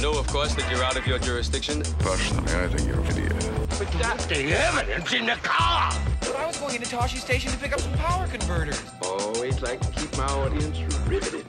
You know, of course, that you're out of your jurisdiction. Personally, I think you're an idiot. But that's the evidence in the car. But I was going into Tosche Station to pick up some power converters. Always like to keep my audience riveted.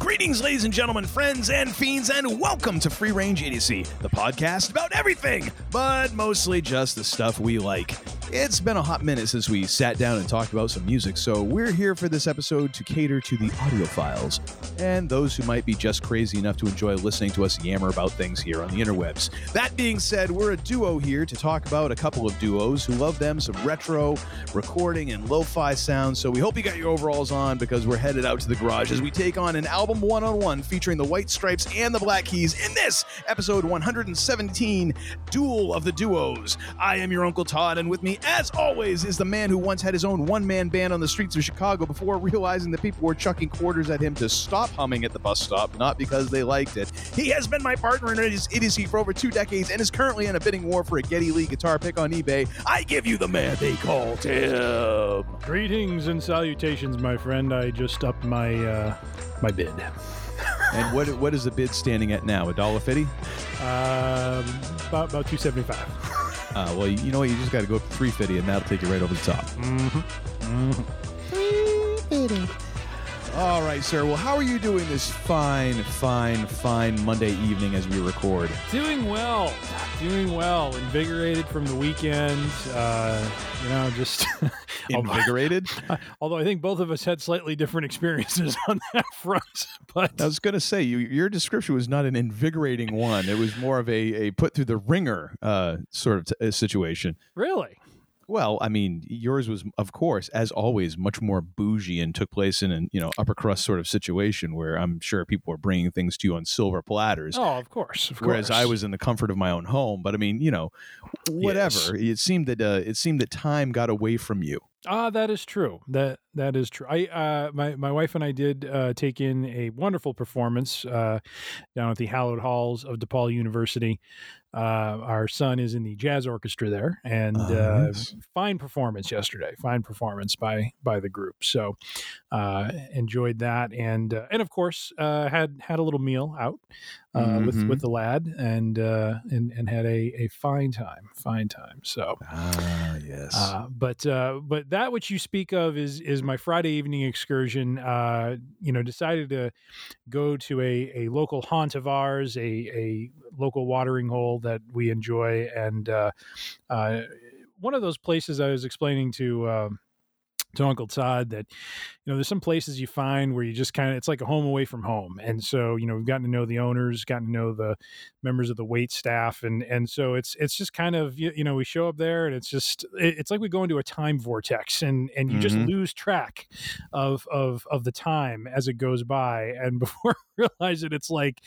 Greetings, ladies and gentlemen, friends and fiends, and welcome to Free Range Idiocy, the podcast about everything, but mostly just the stuff we like. It's been a hot minute since we sat down and talked about some music, so we're here for this episode to cater to the audiophiles and those who might be just crazy enough to enjoy listening to us yammer about things here on the interwebs. That being said, we're a duo here to talk about a couple of duos who love them some retro recording and lo fi sounds, so we hope you got your overalls on because we're headed out to the garage as we take on an album one on one featuring the White Stripes and the Black Keys in this episode 117 Duel of the Duos. I am your Uncle Todd, and with me, as always, is the man who once had his own one man band on the streets of Chicago before realizing that people were chucking quarters at him to stop humming at the bus stop, not because they liked it. He has been my partner in his idiocy for over two decades and is currently in a bidding war for a Geddy Lee guitar pick on eBay. I give you the man they call Tim. Greetings and salutations, my friend. I just upped my uh, my bid. And what what is the bid standing at now? A dollar fifty? Um, about about two seventy five. Uh, well, you know what? You just got to go up to three fifty, and that'll take you right over the top. All right, sir. Well, how are you doing this fine, fine, fine Monday evening as we record? Doing well, doing well. Invigorated from the weekend. Uh, you know, just Invigorated? Although I think both of us had slightly different experiences on that front. But I was going to say, you, your description was not an invigorating one. It was more of a, a put through the ringer uh, sort of t- uh, situation. really, Well, I mean, yours was, of course, as always, much more bougie and took place in an you know upper crust sort of situation where I'm sure people were bringing things to you on silver platters. oh, of course, of Whereas course. I was in the comfort of my own home, but I mean, you know, whatever. It seemed that uh, it seemed that time got away from you. Ah, that is true. That that is true. I uh, my my wife and I did uh, take in a wonderful performance uh, down at the hallowed halls of DePaul University. Uh, our son is in the jazz orchestra there, and Oh, uh, nice. fine performance yesterday. Fine performance by by the group. So uh, enjoyed that, and uh, and of course uh, had had a little meal out uh, with Mhm. with the lad, and uh, and and had a a fine time, fine time. So. Ah, yes. Uh, but uh, but that which you speak of is is my Friday evening excursion. Uh, you know, decided to go to a, a local haunt of ours, a a local watering hole that we enjoy, and uh, uh, one of those places I was explaining to. Um, to Uncle Todd that you know there's some places you find where you just kind of it's like a home away from home. And so you know we've gotten to know the owners gotten to know the members of the wait staff and and so it's it's just kind of you, you know we show up there and it's just it- it's like we go into a time vortex and and you just Mhm. lose track of of of the time as it goes by. And before you realize it it's like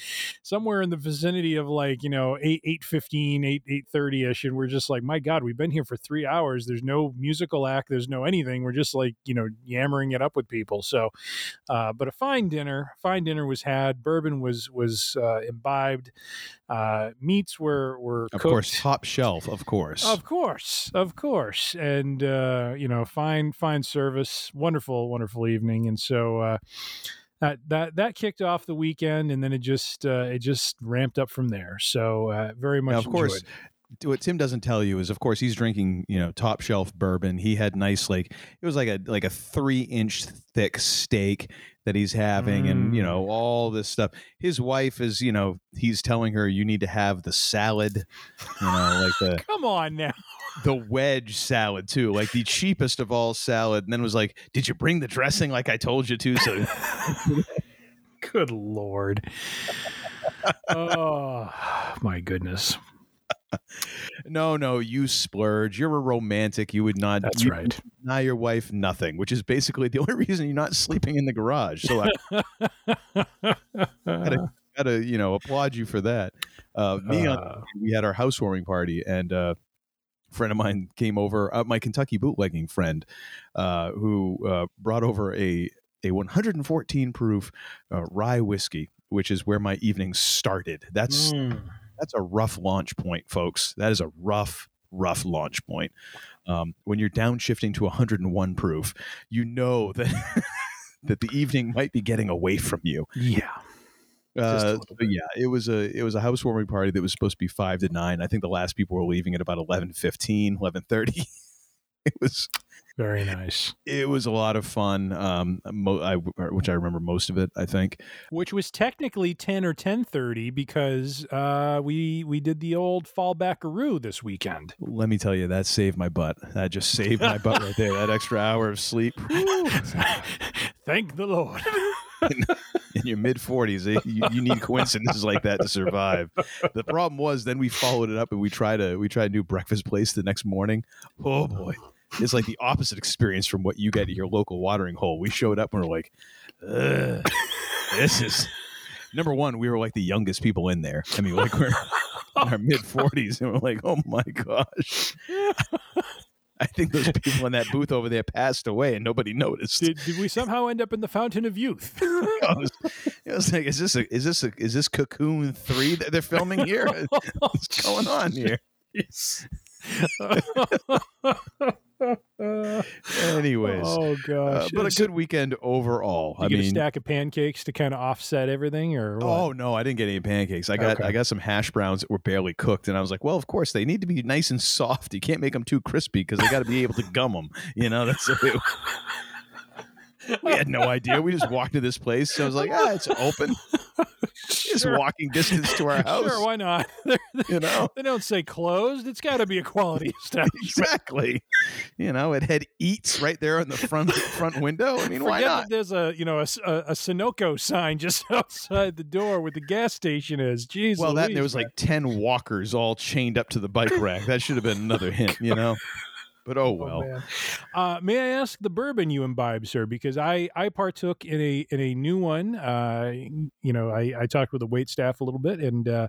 somewhere in the vicinity of like you know 8 8 15 8 8 30 ish and we're just like my god we've been here for three hours. There's no musical act. There's no anything. We're just like you know yammering it up with people so uh, but a fine dinner fine dinner was had bourbon was was uh, imbibed uh, meats were were of cooked. course, top shelf, of course. Of course, of course, and uh, you know, fine, fine service, wonderful, wonderful evening, and so uh, that that that kicked off the weekend, and then it just uh, it just ramped up from there. So uh, very much, Now, of course, enjoyed it. What Tim doesn't tell you is, of course, he's drinking, you know, top shelf bourbon. He had nice, like it was like a like a three inch thick steak that he's having, and you know mm. all this stuff. His wife is, you know, he's telling her you need to have the salad, you know, like the Come on now, the wedge salad too, like the cheapest of all salad. And then was like, "Did you bring the dressing like I told you to?" So good lord. oh my goodness. No, no, you splurge. You're a romantic. You would not. That's right. Deny your wife nothing, which is basically the only reason you're not sleeping in the garage. So I gotta, gotta you know applaud you for that. Uh, me on Uh, we had our housewarming party and uh, a friend of mine came over uh, my kentucky bootlegging friend uh, who uh, brought over a, a 114 proof uh, rye whiskey which is where my evening started that's mm. That's a rough launch point folks that is a rough rough launch point um, when you're downshifting to 101 proof you know that that the evening might be getting away from you yeah. Uh, yeah, it was a it was a housewarming party that was supposed to be five to nine. I think the last people were leaving at about 11, 11.30. it was Very nice. it was a lot of fun. Um, mo- I, which I remember most of it. I think. Which was technically ten or ten thirty because uh, we we did the old fall backaroo this weekend. Let me tell you, that saved my butt. That just saved my butt right there. That extra hour of sleep. Thank the Lord. in your mid 40s you, you need coincidences like that to survive the problem was then we followed it up and we tried a we tried a new breakfast place the next morning oh boy it's like the opposite experience from what you get at your local watering hole we showed up and we're like this is number one we were like the youngest people in there i mean like we're in our mid 40s and we're like oh my gosh I think those people in that booth over there passed away and nobody noticed. Did, did we somehow end up in the fountain of youth? it, was, it was like, is this a, is this a, is this Cocoon three that they're filming here? What's going on here? Anyways, oh uh, gosh! but a good weekend overall. I get mean, a stack of pancakes to kind of offset everything, or what? oh no, I didn't get any pancakes. I got Okay. I got some hash browns that were barely cooked, and I was like, well, of course they need to be nice and soft. You can't make them too crispy because they got to be able to gum them. You know, that's the way. We had no idea. We just walked to this place. So I was like, ah, it's open. Just walking distance to our house. Sure, why not? They're- you know, they don't say closed. It's got to be a quality establishment. exactly. You know, it had eats right there on the front front window. I mean, why not? there's a you know a Sunoco sign just outside the door where the gas station is. Jeez, Well, that and there Louise, was like ten walkers all chained up to the bike rack. That should have been another hint, you know. But oh well. man. Uh, may I ask the bourbon you imbibe, sir? Because I I partook in a in a new one. Uh, you know, I I talked with the wait staff a little bit, and uh,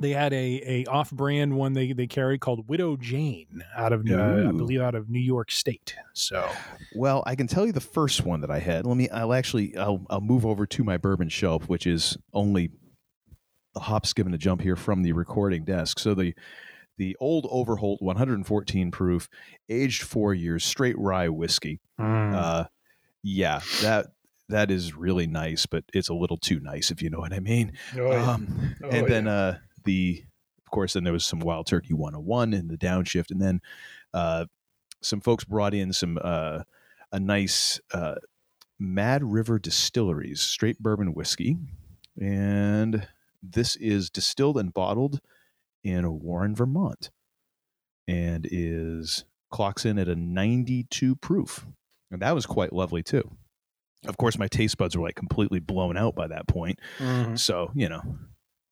they had a a off brand one they they carry called Widow Jane out of uh, I believe out of New York State. So Well, I can tell you the first one that I had. Let me. I'll actually. I'll. I'll move over to my bourbon shelf, which is only a hop, skip, and a jump here from the recording desk. So the the old Overholt 114 proof, aged four years, straight rye whiskey. Uh, yeah, that that is really nice, but it's a little too nice, if you know what I mean. Um, Oh, and then uh, the, of course, then there was some Wild Turkey 101 in the downshift, and then uh, some folks brought in some uh, a nice uh, Mad River Distilleries straight bourbon whiskey, and this is distilled and bottled in Warren, Vermont, and is clocks in at a 92 proof, and that was quite lovely too. Of course, my taste buds were like completely blown out by that point. Mhm. So you know,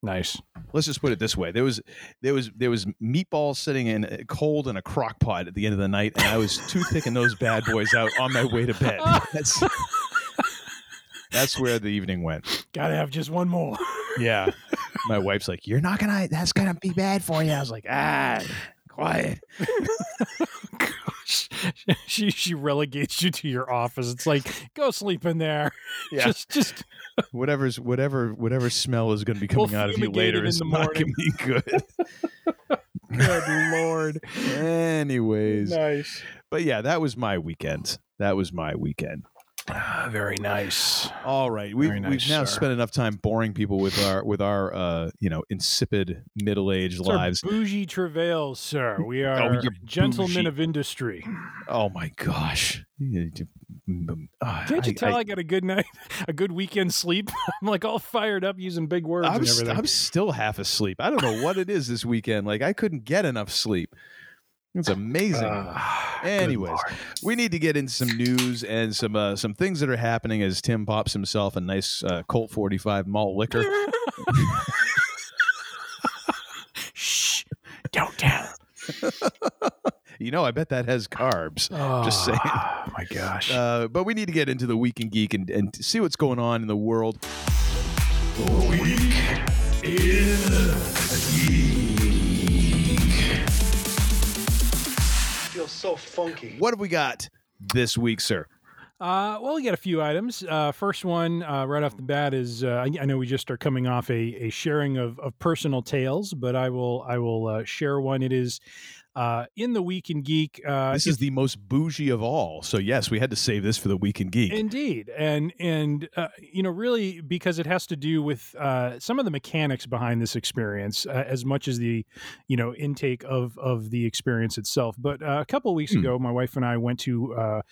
nice. let's just put it this way: there was there was there was meatballs sitting in uh, cold in a crock pot at the end of the night, and I was toothpicking those bad boys out on my way to bed. That's that's where the evening went. Gotta have just one more. Yeah, my wife's like, "You're not gonna. That's gonna be bad for you." I was like, "Ah, quiet." she she relegates you to your office. It's like go sleep in there. Yeah. Just just Whatever's whatever whatever smell is going to be We'll coming out of you later is not going to be good. good lord. Anyways, Nice. but yeah, that was my weekend. That was my weekend. Ah, very nice. All right, we've, nice, we've now sir. spent enough time boring people with our with our uh, you know insipid middle aged It's our lives. bougie travails, sir. We are you're gentlemen bougie. of industry. Oh my gosh! Ah, Can't you I- tell I, I, got a good night, a good weekend sleep? I'm like all fired up using big words I'm, and st- I'm still half asleep. I don't know what it is this weekend. Like I couldn't get enough sleep. It's amazing. Ah, good Anyways, we need to get into some news and some uh, some things that are happening as Tim pops himself a nice uh, Colt 45 malt liquor. Shh! Don't tell. you know, I bet that has carbs. Just saying. Oh my gosh. Uh, but we need to get into the week in geek and, and see what's going on in the world. feels so funky. What have we got this week, sir? Uh, well, we got a few items. Uh, first one, uh, right off the bat, is uh, I, I know we just are coming off a, a sharing of, of personal tales, but I will I will uh, share one. It is uh, in the Week in Geek. Uh, This is the most bougie of all. So yes, we had to save this for the week in geek. Indeed, and and uh, you know, really, because it has to do with uh, some of the mechanics behind this experience, uh, as much as the you know intake of of the experience itself. But uh, a couple of weeks Hmm. ago, my wife and I went to uh,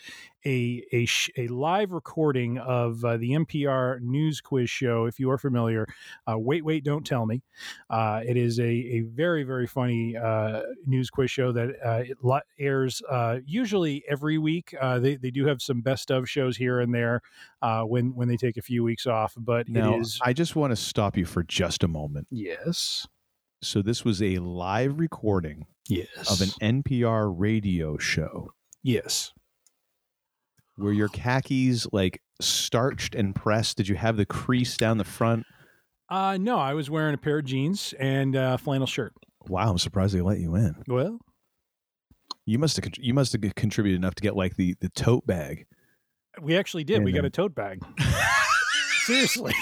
a a, sh- a live recording of uh, the NPR news quiz show. If you are familiar, uh, wait, wait, don't tell me. Uh, it is a a very very funny uh, news quiz show that uh, it li- airs uh, usually every week. Uh, they they do have some best of shows here and there uh, when when they take a few weeks off, but Now, it is I just want to stop you for just a moment. yes So this was a live recording yes of an NPR radio show yes. Were your khakis like starched and pressed. Did you have the crease down the front? Uh, no, I was wearing a pair of jeans and a flannel shirt. Wow, I'm surprised they let you in. Well, You must have you must have contributed enough to get like the the tote bag. we actually did. we And, got a tote bag. Seriously.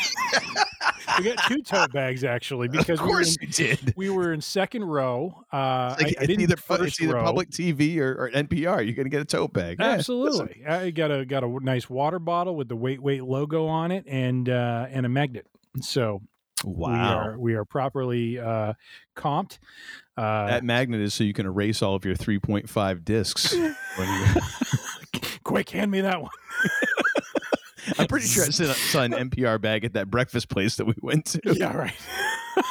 we got two tote bags actually because of we were course in- you did. we were in second row. Uh, It's, like, I, I it's didn't either it's either public TV or, or NPR. You're gonna get a tote bag. Yeah. Absolutely, I got a got a nice water bottle with the Wait Wait logo on it and uh, and a magnet. So we Wow. are we are properly uh, comped. Uh, that magnet is so you can erase all of your 3.5 discs. you- quick, hand me that one. I'm pretty sure I saw an NPR bag at that breakfast place that we went to. yeah, right.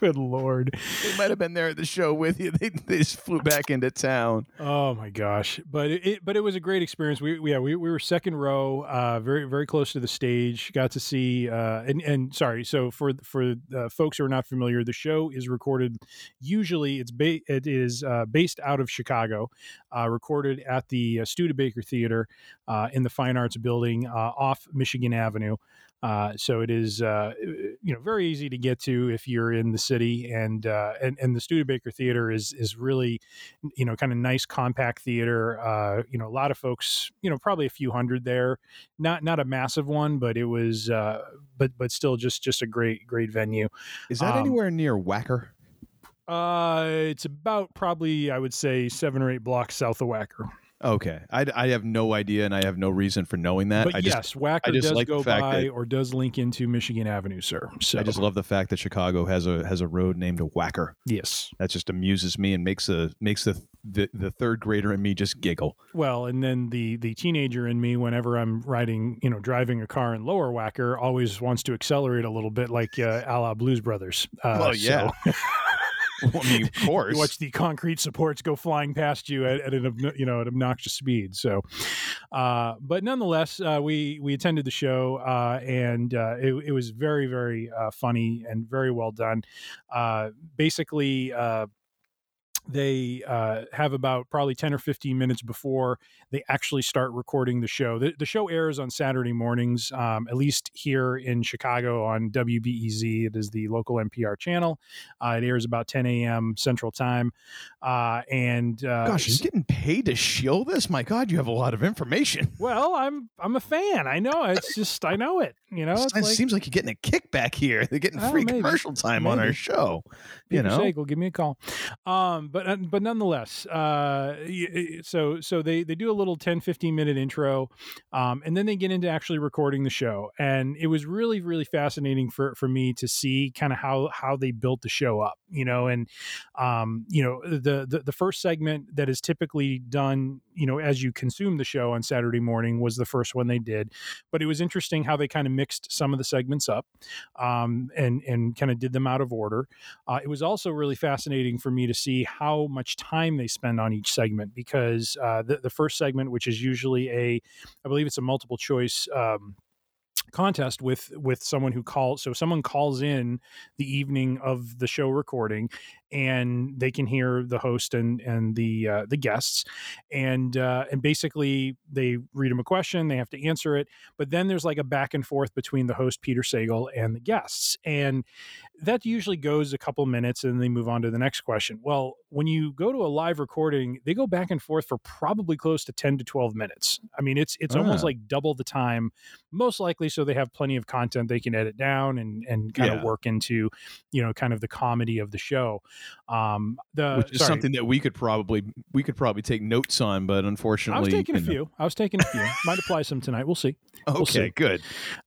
Good lord. They might have been there at the show with you. They, they just flew back into town. Oh my gosh! But it, it but it was a great experience. We we- yeah we, we were second row, uh, very very close to the stage. Got to see uh, and and sorry. So for for uh, folks who are not familiar, the show is recorded. Usually, it's ba- it is uh, based out of Chicago, uh, recorded at the uh, Studebaker Theater uh, in the Fine Arts Building uh, off Michigan Avenue. Uh, so it is, uh, you know, very easy to get to if you're in the city, and uh, and and the Studebaker Theater is is really, you know, kind of nice compact theater. Uh, you know, a lot of folks, you know, probably a few hundred there, not not a massive one, but it was, uh, but but still just just a great great venue. Is that Um, anywhere near Wacker? Uh, it's about probably I would say seven or eight blocks south of Wacker. Okay, I, I have no idea, and I have no reason for knowing that. But I yes, just Wacker I just does like go by that- or does link into Michigan Avenue, sir. So I just love the fact that Chicago has a has a road named Wacker. yes. That just amuses me and makes a makes the the, the third grader in me just giggle. Well, and then the the teenager in me, whenever I'm riding, you know, driving a car in lower Wacker, always wants to accelerate a little bit, like uh, a la Blues Brothers. Uh, Well, yeah. so I mean, of course. you watch the concrete supports go flying past you at, at an you know at obnoxious speed. So, uh, but nonetheless, uh, we we attended the show uh, and uh, it, it was very very uh, funny and very well done. Uh, basically. They uh, have about probably 10 or 15 minutes before they actually start recording the show. The, the show airs on Saturday mornings, um, at least here in Chicago on WBEZ. It is the local NPR channel. Uh, it airs about 10 a.m. Central Time. Uh, and uh, Gosh, you're getting paid to shill this? My God, you have a lot of information. well, I'm I'm a fan. I know it's just I know it. You know, It it's like, seems like you're getting a kickback here. They're getting Oh, free maybe. commercial time on our Maybe. show. You know, Sagal, give me a call. Um, but uh, but nonetheless, uh, so so they they do a little 10, 15 minute intro, um, and then they get into actually recording the show, and it was really really fascinating for for me to see kind of how how they built the show up, you know, and um, you know the, the the first segment that is typically done, you know, as you consume the show on Saturday morning was the first one they did, but it was interesting how they kind of mixed some of the segments up, um, and and kind of did them out of order. Uh, it was also really fascinating for me to see how much time they spend on each segment because uh, the, the first segment, which is usually a, I believe it's a multiple choice. Um, contest with with someone who calls so someone calls in the evening of the show recording and they can hear the host and and the uh, the guests, and uh, and basically they read them a question, they have to answer it, but then there's like a back and forth between the host Peter Sagal and the guests, and that usually goes a couple minutes, and they move on to the next question. Well, when you go to a live recording, they go back and forth for probably close to ten to twelve minutes. I mean, it's it's almost Ah. like double the time, most likely, so they have plenty of content they can edit down and and kind Yeah. of work into, you know, kind of the comedy of the show. Um, the Which is sorry, something that we could probably we could probably take notes on, but unfortunately, I was taking a know- few. I was taking a few. Might apply some tonight. We'll see. We'll Okay, see. good.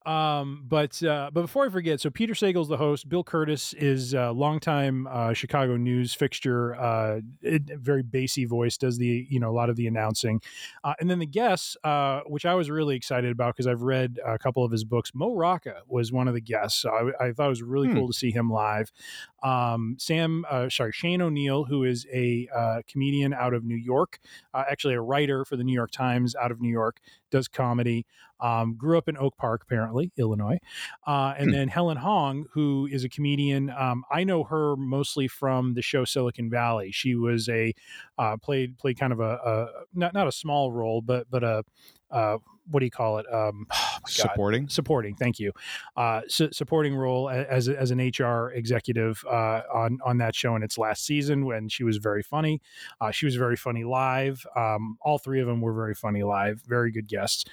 Um, but uh, but before I forget, so Peter Sagal's the host. Bill Kurtis is a longtime uh, Chicago news fixture. Uh, it, very bassy voice, does the you know a lot of the announcing, uh, and then the guests, uh, which I was really excited about because I've read a couple of his books. Mo Rocca was one of the guests. So I, I thought it was really Hmm. cool to see him live. Um, Sam, uh, sorry, Shane O'Neill, who is a uh, comedian out of New York, uh, actually a writer for the New York Times out of New York, does comedy. Um, grew up in Oak Park, apparently, Illinois. Uh, and Hmm. then Helen Hong, who is a comedian. Um, I know her mostly from the show Silicon Valley. She was a uh, played played kind of a, a not not a small role, but but a uh, what do you call it? Um, oh. Supporting. supporting. Thank you. Uh, su- supporting role as as an HR executive uh, on on that show in its last season when she was very funny. Uh, she was very funny live. Um, all three of them were very funny live. Very good guests.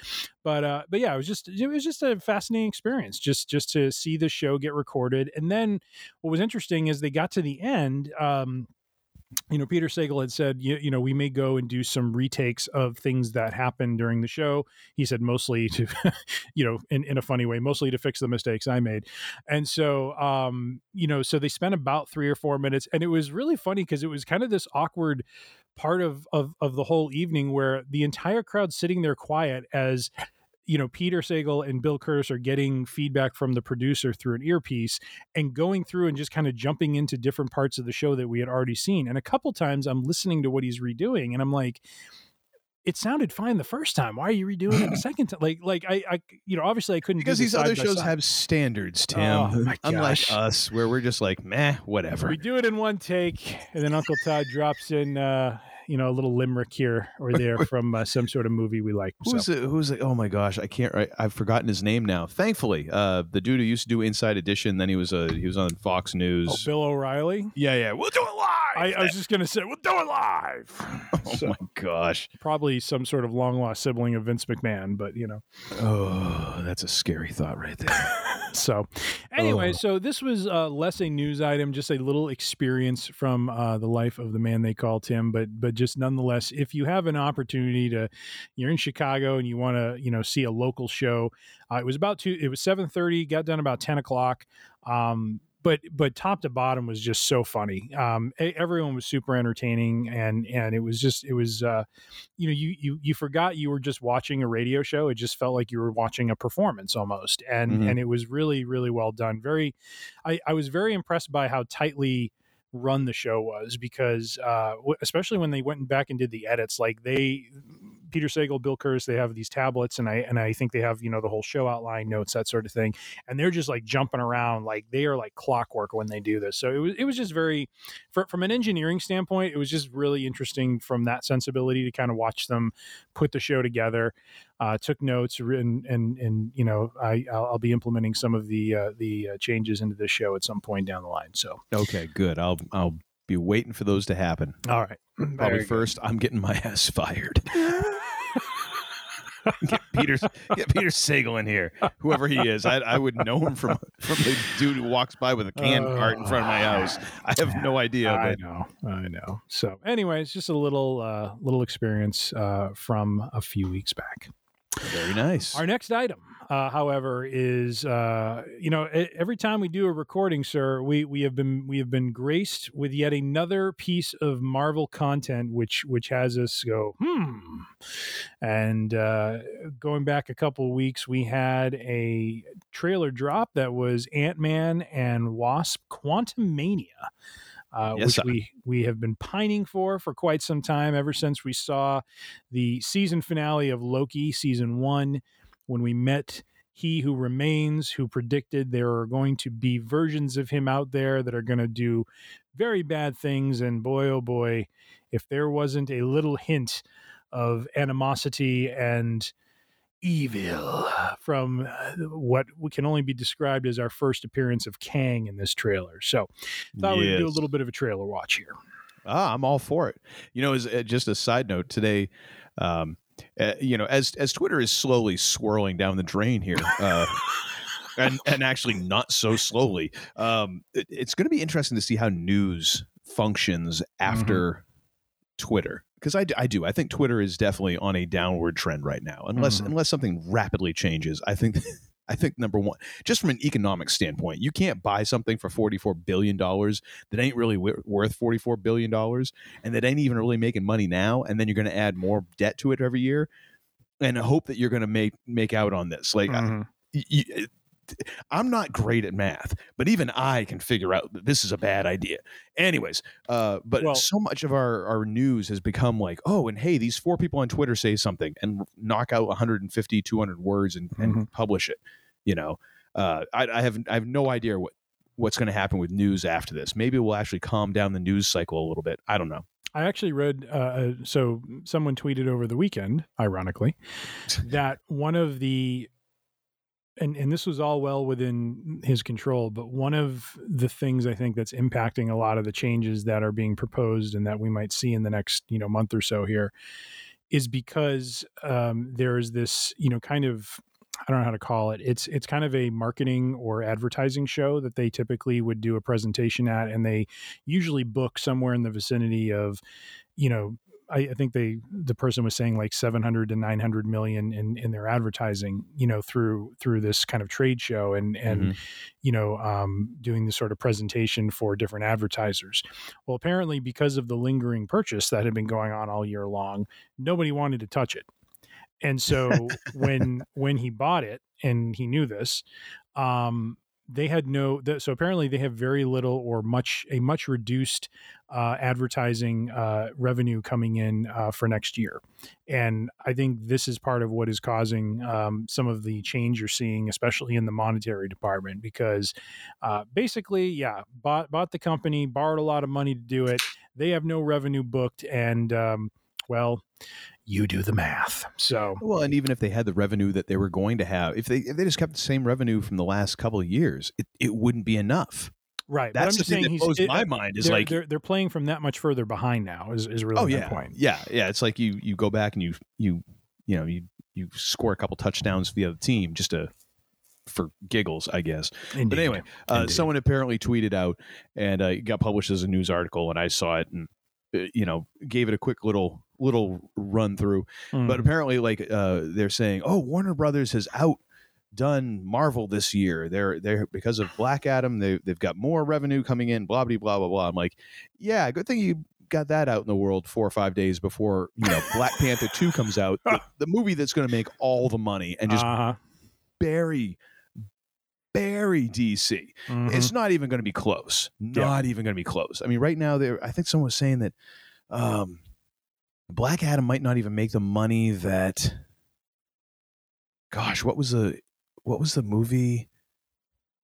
But uh, but yeah, it was just it was just a fascinating experience just just to see the show get recorded. And then what was interesting is they got to the end. Um, you know, Peter Sagal had said, you, you know, we may go and do some retakes of things that happened during the show. He said mostly to, you know, in, in a funny way, mostly to fix the mistakes I made. And so, um, you know, so they spent about three or four minutes and it was really funny because it was kind of this awkward part of, of, of the whole evening where the entire crowd sitting there quiet as you know Peter Sagal and Bill Kurtis are getting feedback from the producer through an earpiece and going through and just kind of jumping into different parts of the show that we had already seen. And a couple times I'm listening to what he's redoing and I'm like it sounded fine the first time. Why are you redoing it the second time? Like, like I, I, you know, obviously I couldn't Because these other shows have standards, Tim. Oh, Unlike us, where we're just like, meh, whatever. We do it in one take, and then Uncle Todd drops in, uh, you know, a little limerick here or there from uh, some sort of movie we like. Who's So- it? Who's it? Oh my gosh, I can't. I, I've forgotten his name now. Thankfully, uh, the dude who used to do Inside Edition, then he was uh, he was on Fox News. Oh, Bill O'Reilly. yeah, yeah. We'll do it live. I, I was just gonna say we'll do it live. oh so- my gosh. Probably some sort of long lost sibling of Vince McMahon, but you know. Oh, that's a scary thought right there. So, anyway, Oh. so this was uh, less a news item, just a little experience from uh, the life of the man they call Tim. But but just nonetheless, if you have an opportunity to, you're in Chicago and you want to you know see a local show, uh, it was about two. It was seven thirty. Got done about ten o'clock. Um, but but top to bottom was just so funny. Um, everyone was super entertaining, and and it was just it was uh, you know you you you forgot you were just watching a radio show. It just felt like you were watching a performance almost, and Mhm. and it was really really well done. Very, I I was very impressed by how tightly run the show was because uh especially when they went back and did the edits like they Peter Sagal, Bill Kurtis, they have these tablets, and I and I think they have you know the whole show outline notes, that sort of thing, and they're just like jumping around like they are like clockwork when they do this. So it was it was just very, for, from an engineering standpoint, it was just really interesting from that sensibility to kind of watch them put the show together. Uh, took notes and and and you know I I'll, I'll be implementing some of the uh, the uh, changes into this show at some point down the line. So okay, good. I'll I'll be waiting for those to happen. all right, Probably first, I'm getting my ass fired. get Peter get Peter Sagal in here, whoever he is. I, I would know him from from the dude who walks by with a can cart in front of my house. I have no idea. I But know, I know. So, anyways, just a little uh, little experience uh, from a few weeks back. Very nice. Our next item, uh, however, is uh, you know every time we do a recording, sir, we we have been we have been graced with yet another piece of Marvel content, which which has us go hmm. And uh, going back a couple weeks, we had a trailer drop that was Ant Man and Wasp: Quantumania. Uh, Yes, which sir. we we have been pining for for quite some time, ever since we saw the season finale of Loki season one, when we met he who remains, who predicted there are going to be versions of him out there that are going to do very bad things. And boy, oh boy, if there wasn't a little hint of animosity and evil from uh, what can only be described as our first appearance of Kang in this trailer. So, thought we'd do a little bit of a trailer watch here. Ah, I'm all for it. You know, as uh, just a side note today, um, uh, you know, as as Twitter is slowly swirling down the drain here, uh, and and actually not so slowly, um, it- it's going to be interesting to see how news functions after Twitter. Because I do I think Twitter is definitely on a downward trend right now unless Mhm. unless something rapidly changes I think I think number one just from an economic standpoint you can't buy something for 44 billion dollars that ain't really wi- worth 44 billion dollars and that ain't even really making money now and then you're going to add more debt to it every year and hope that you're going to make make out on this like I- Mhm. I'm not great at math, but even I can figure out that this is a bad idea. Anyways, uh, but Well- so much of our, our news has become like, oh, and hey, these four people on Twitter say something and knock out 150, 200 words and, and Mhm. publish it. You know, uh, I, I have I have no idea what what's going to happen with news after this. Maybe we'll actually calm down the news cycle a little bit. I don't know. I actually read, uh, uh, so someone tweeted over the weekend, ironically, that one of the, and, and this was all well within his control, but one of the things I think that's impacting a lot of the changes that are being proposed and that we might see in the next, you know, month or so here is because um, there's this, you know, kind of, I don't know how to call it. It's it's kind of a marketing or advertising show that they typically would do a presentation at, and they usually book somewhere in the vicinity of, you know, I, I think they the person was saying like 700 to 900 million in in their advertising, you know, through through this kind of trade show and and Mhm. you know um, doing this sort of presentation for different advertisers. Well, apparently because of the lingering purchase that had been going on all year long, nobody wanted to touch it. And so when when he bought it and he knew this, um, they had no. So apparently they have very little or much a much reduced uh, advertising uh, revenue coming in uh, for next year, and I think this is part of what is causing um, some of the change you're seeing, especially in the monetary department, because uh, basically, yeah, bought bought the company, borrowed a lot of money to do it. They have no revenue booked, and um, well, you do the math. So Well, and even if they had the revenue that they were going to have, if they if they just kept the same revenue from the last couple of years, it, it wouldn't be enough. Right. but That's I'm the just thing saying that he's blows it- my mind is they're, like- they're, they're playing from that much further behind now is, is really oh yeah, point. yeah, yeah. It's like you you go back and you you you know you you score a couple touchdowns for the other team just to for giggles, I guess. But anyway, uh, someone apparently tweeted out and uh, it got published as a news article, and I saw it and uh, you know gave it a quick little little run through. Mm. But apparently, like uh, they're saying, oh, Warner Brothers has outdone Marvel this year. They're they're because of Black Adam, they they've got more revenue coming in. Blah blah blah blah blah. I'm like, yeah, good thing you got that out in the world four or five days before you know Black Panther two comes out, the, the movie that's going to make all the money and just uh-huh. bury bury DC. Mhm. It's not even going to be close. Not even going to be close. I mean, right now, there. I think someone was saying that um, Black Adam might not even make the money that. Gosh, what was the what was the movie?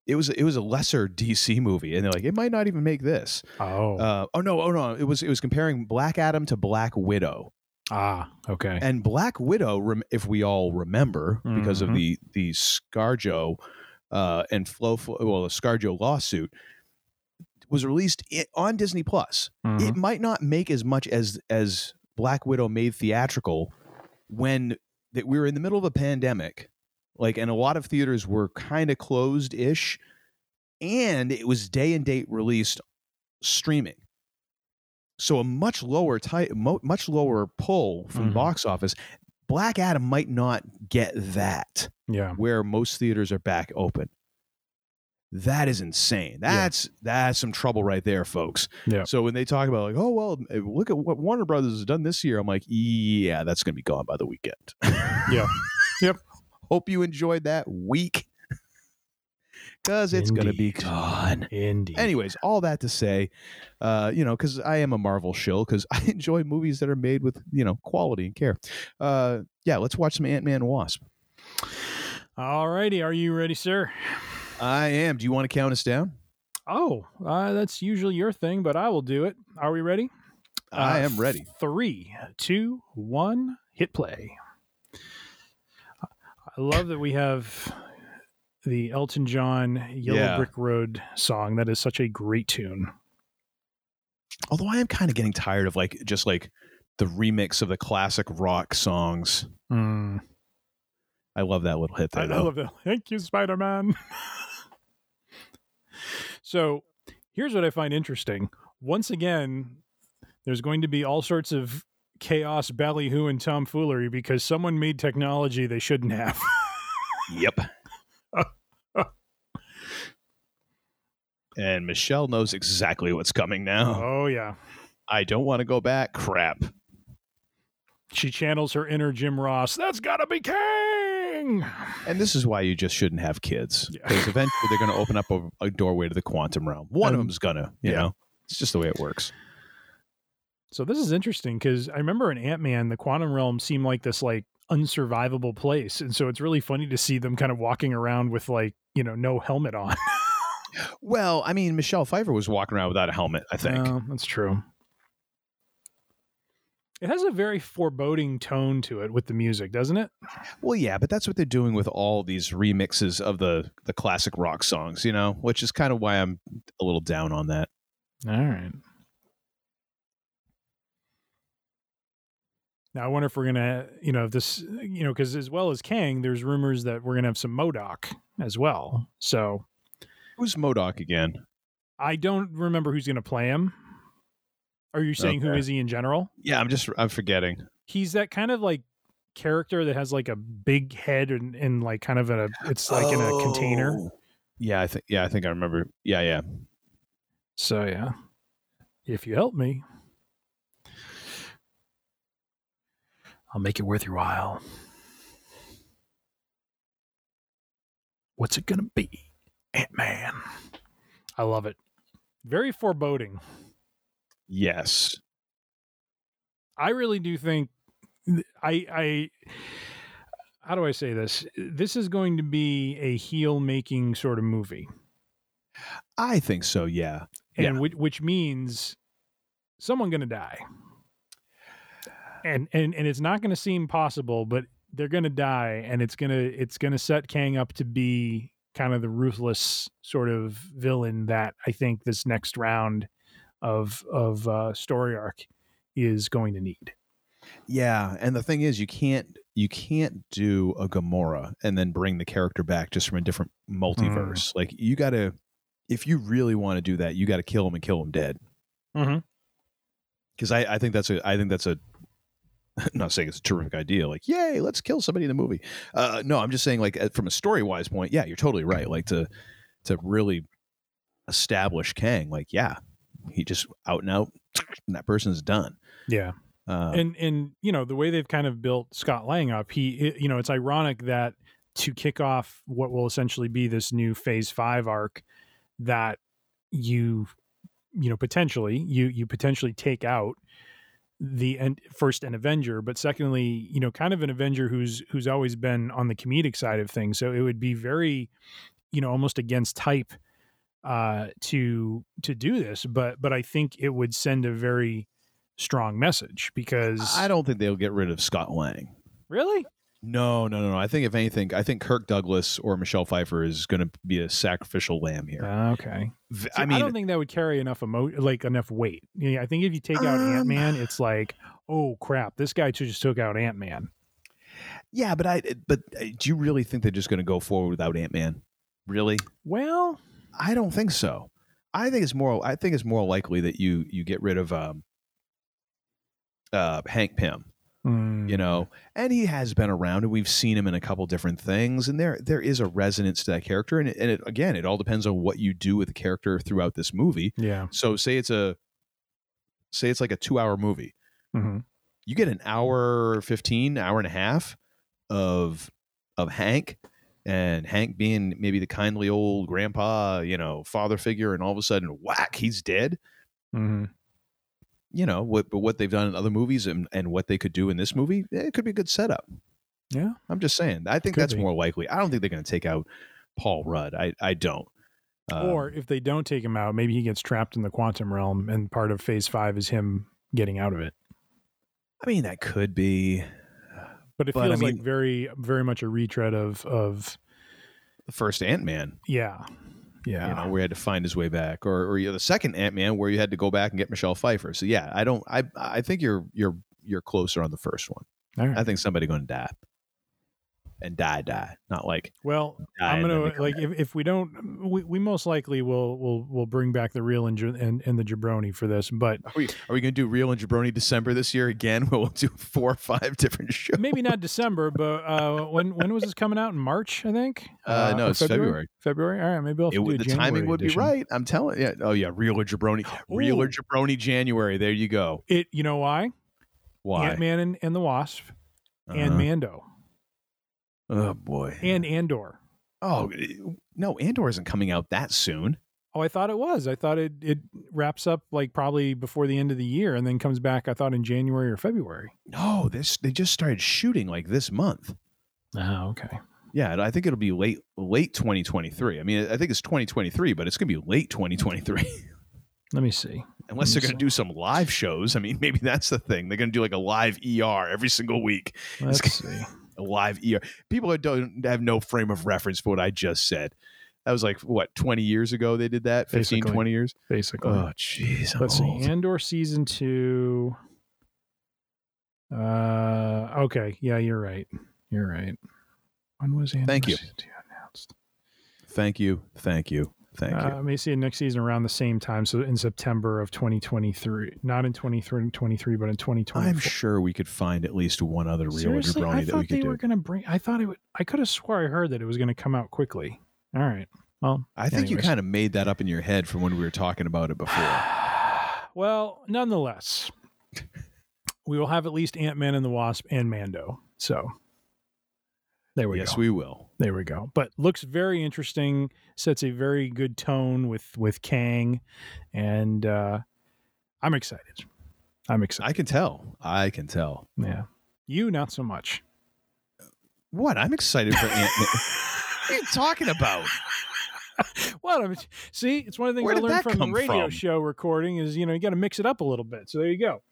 It was it was a lesser DC movie, and they're like, it might not even make this. oh Uh, oh no, oh no, it was it was comparing Black Adam to Black Widow, ah okay and Black Widow, if we all remember, because Mhm. of the the ScarJo uh, and Flo, well, the ScarJo lawsuit, was released on Disney Plus. Mhm. It might not make as much as as Black Widow made theatrical when that we were in the middle of a pandemic, like, and a lot of theaters were kind of closed ish, and it was day and date released streaming. So a much lower type, mo- much lower pull from Mhm. box office. Black Adam might not get that yeah where most theaters are back open. That is insane. That's that's some trouble right there, folks. Yeah. So when they talk about like, oh well, eh, look at what Warner Brothers has done this year, I'm like, yeah, that's gonna be gone by the weekend. Yeah. Yep. Hope you enjoyed that week, because it's gonna be gone. indeed Anyways, all that to say, uh, you know, because I am a Marvel shill, because I enjoy movies that are made with you know quality and care. Uh, yeah, let's watch some Ant Man Wasp. All righty. Are you ready, sir? I am. Do you want to count us down? Oh, uh, that's usually your thing, but I will do it. Are we ready? I Uh, am ready. Three, two, one, hit play. I love that we have the Elton John Yellow Yeah. Brick Road song. That is such a great tune. Although I am kind of getting tired of like just like the remix of the classic rock songs. Mm. I love that little hit there. I though. love that. Thank you, Spider Man. so here's what I find interesting. Once again, there's going to be all sorts of chaos, ballyhoo, and tomfoolery because someone made technology they shouldn't have. Yep. and Michelle knows exactly what's coming now. oh, yeah. I don't want to go back. Crap. She channels her inner Jim Ross. That's got to be king. And this is why you just shouldn't have kids. Because eventually they're going to open up a, a doorway to the quantum realm. One of Um, them's going to, you yeah. know, it's just the way it works. So this is interesting because I remember in Ant Man, the quantum realm seemed like this like unsurvivable place, and so it's really funny to see them kind of walking around with like you know no helmet on. Well, I mean, Michelle Pfeiffer was walking around without a helmet, I think. Oh, that's true. It has a very foreboding tone to it with the music, doesn't it? Well, yeah, but that's what they're doing with all these remixes of the the classic rock songs, you know, which is kind of why I'm a little down on that. All right. Now I wonder if we're gonna, you know, if this, you know, because as well as Kang, there's rumors that we're gonna have some MODOK as well. So Who's MODOK again? I don't remember who's gonna play him. Are you saying who Okay. is he in general? Yeah, I'm just I'm forgetting. He's that kind of like character that has like a big head and, and like kind of a it's like in a container. Oh. Yeah, I think yeah, I think I remember. Yeah, yeah. So yeah. If you help me, I'll make it worth your while. What's it gonna be? Ant Man. I love it. Very foreboding. Yes. I really do think I I how do I say this? This is going to be a heel making sort of movie. I think so, yeah. and Yeah. which, which means someone going to die and and and it's not going to seem possible but they're going to die and it's going to it's going to set kang up to be kind of the ruthless sort of villain that i think this next round of of uh, story arc is going to need Yeah, and the thing is you can't you can't do a Gamora and then bring the character back just from a different multiverse. Like you got to if you really want to do that, you got to kill him and kill him dead. mm-hmm. Because I, I think that's a I think that's a I'm not saying it's a terrific idea. Like, yay, let's kill somebody in the movie. Uh, no, I'm just saying, like, from a story wise point, yeah, you're totally right. Like to to really establish Kang, like, yeah, he just out and out, and that person's done. yeah Uh, and and you know the way they've kind of built Scott Lang up, he you know it's ironic that to kick off what will essentially be this new Phase Five arc, that you you know potentially you you potentially take out the and first an Avenger, but secondly you know kind of an Avenger who's who's always been on the comedic side of things, so it would be very you know almost against type uh to to do this but but i think it would send a very strong message because I don't think they'll get rid of Scott Lang. really No, no, no, no. I think if anything, I think Kirk Douglas or Michelle Pfeiffer is going to be a sacrificial lamb here. okay V- See, I mean, don't think that would carry enough emo- like enough weight i think if you take out Um, ant-man it's like oh crap this guy just took out ant-man yeah, but I, but uh, do you really think they're just going to go forward without Ant Man? Really? well I don't think so. I think it's more. I think it's more likely that you you get rid of um, uh, Hank Pym. mm, You know, and he has been around, and we've seen him in a couple different things, and there there is a resonance to that character, and it, and it, again, it all depends on what you do with the character throughout this movie. yeah So, say it's a say it's like a two hour movie. hmm you get an hour 15 hour and a half of of hank and hank being maybe the kindly old grandpa you know father figure and all of a sudden whack he's dead hmm you know what but what they've done in other movies and, and what they could do in this movie eh, it could be a good setup Yeah, I'm just saying. I think Could that's be. more likely. I don't think they're going to take out Paul Rudd. I I don't. Um, or if they don't take him out, maybe he gets trapped in the quantum realm, and part of Phase Five is him getting out of it. I mean, that could be But it But, I feels like very, very much a retread of of the first Ant Man. yeah, yeah. You know, where he had to find his way back, or or you know, the second Ant Man, where you had to go back and get Michelle Pfeiffer. So yeah, I don't. I I think you're you're you're closer on the first one. Right. I think somebody going to die, and die die, not like Well, I'm gonna like if, if we don't, we, we most likely will will will bring back the real and and, and the jabroni for this, but Are we, are we going to do Real and Jabroni December this year again? We'll do four or five different shows. maybe not December. But uh, when when was this coming out in March? I think. Uh, no, it's February. February. All right, maybe I'll have It do the a timing would edition. be right. I'm telling you. Oh yeah, Real or Jabroni, Real or Jabroni January. There you go. It. You know why? Why? Ant Man and, and the Wasp, and Uh-huh. Mando, Oh boy. and Andor. Oh no, Andor isn't coming out that soon. Oh, I thought it was. I thought it it wraps up like probably before the end of the year, and then comes back. I thought in January or February. No, this they just started shooting like this month. Oh, okay. Yeah, I think it'll be late late 2023. I mean, I think it's 2023, but it's going to be late 2023 Let me see. unless they're going to do some live shows. I mean, maybe that's the thing. They're going to do like a live ER every single week. Let's see. Live ER. People that don't have no frame of reference for what I just said. That was like what 20 years ago they did that? 15 Basically. 20 years? Basically. Oh jeez. Let's see. old. Andor season two. Uh, okay. Yeah, you're right. You're right. When was Andor Thank you. announced? Thank you. Thank you. Thank Uh, you. I may see it next season around the same time. So in September of 2023, not in 2023, but in 2024. I'm sure we could find at least one other real Seriously, I jabroni that we thought they could were going to bring. I thought it would. I could have swore I heard that it was going to come out quickly. All right. Well, I think you kind of made that up in your head from when we were talking about it before. Well, nonetheless, we will have at least Ant Man and the Wasp and Mando. So there we yes, go. we will. there we go. But looks very interesting. Sets a very good tone with with Kang, and uh, I'm excited. I'm excited. I can tell. I can tell. yeah, you not so much. What? I'm excited for Ant Man. what are you talking about? Well, I mean, see, it's one of the things Where I learned from the radio from? show recording is you know you got to mix it up a little bit. So there you go.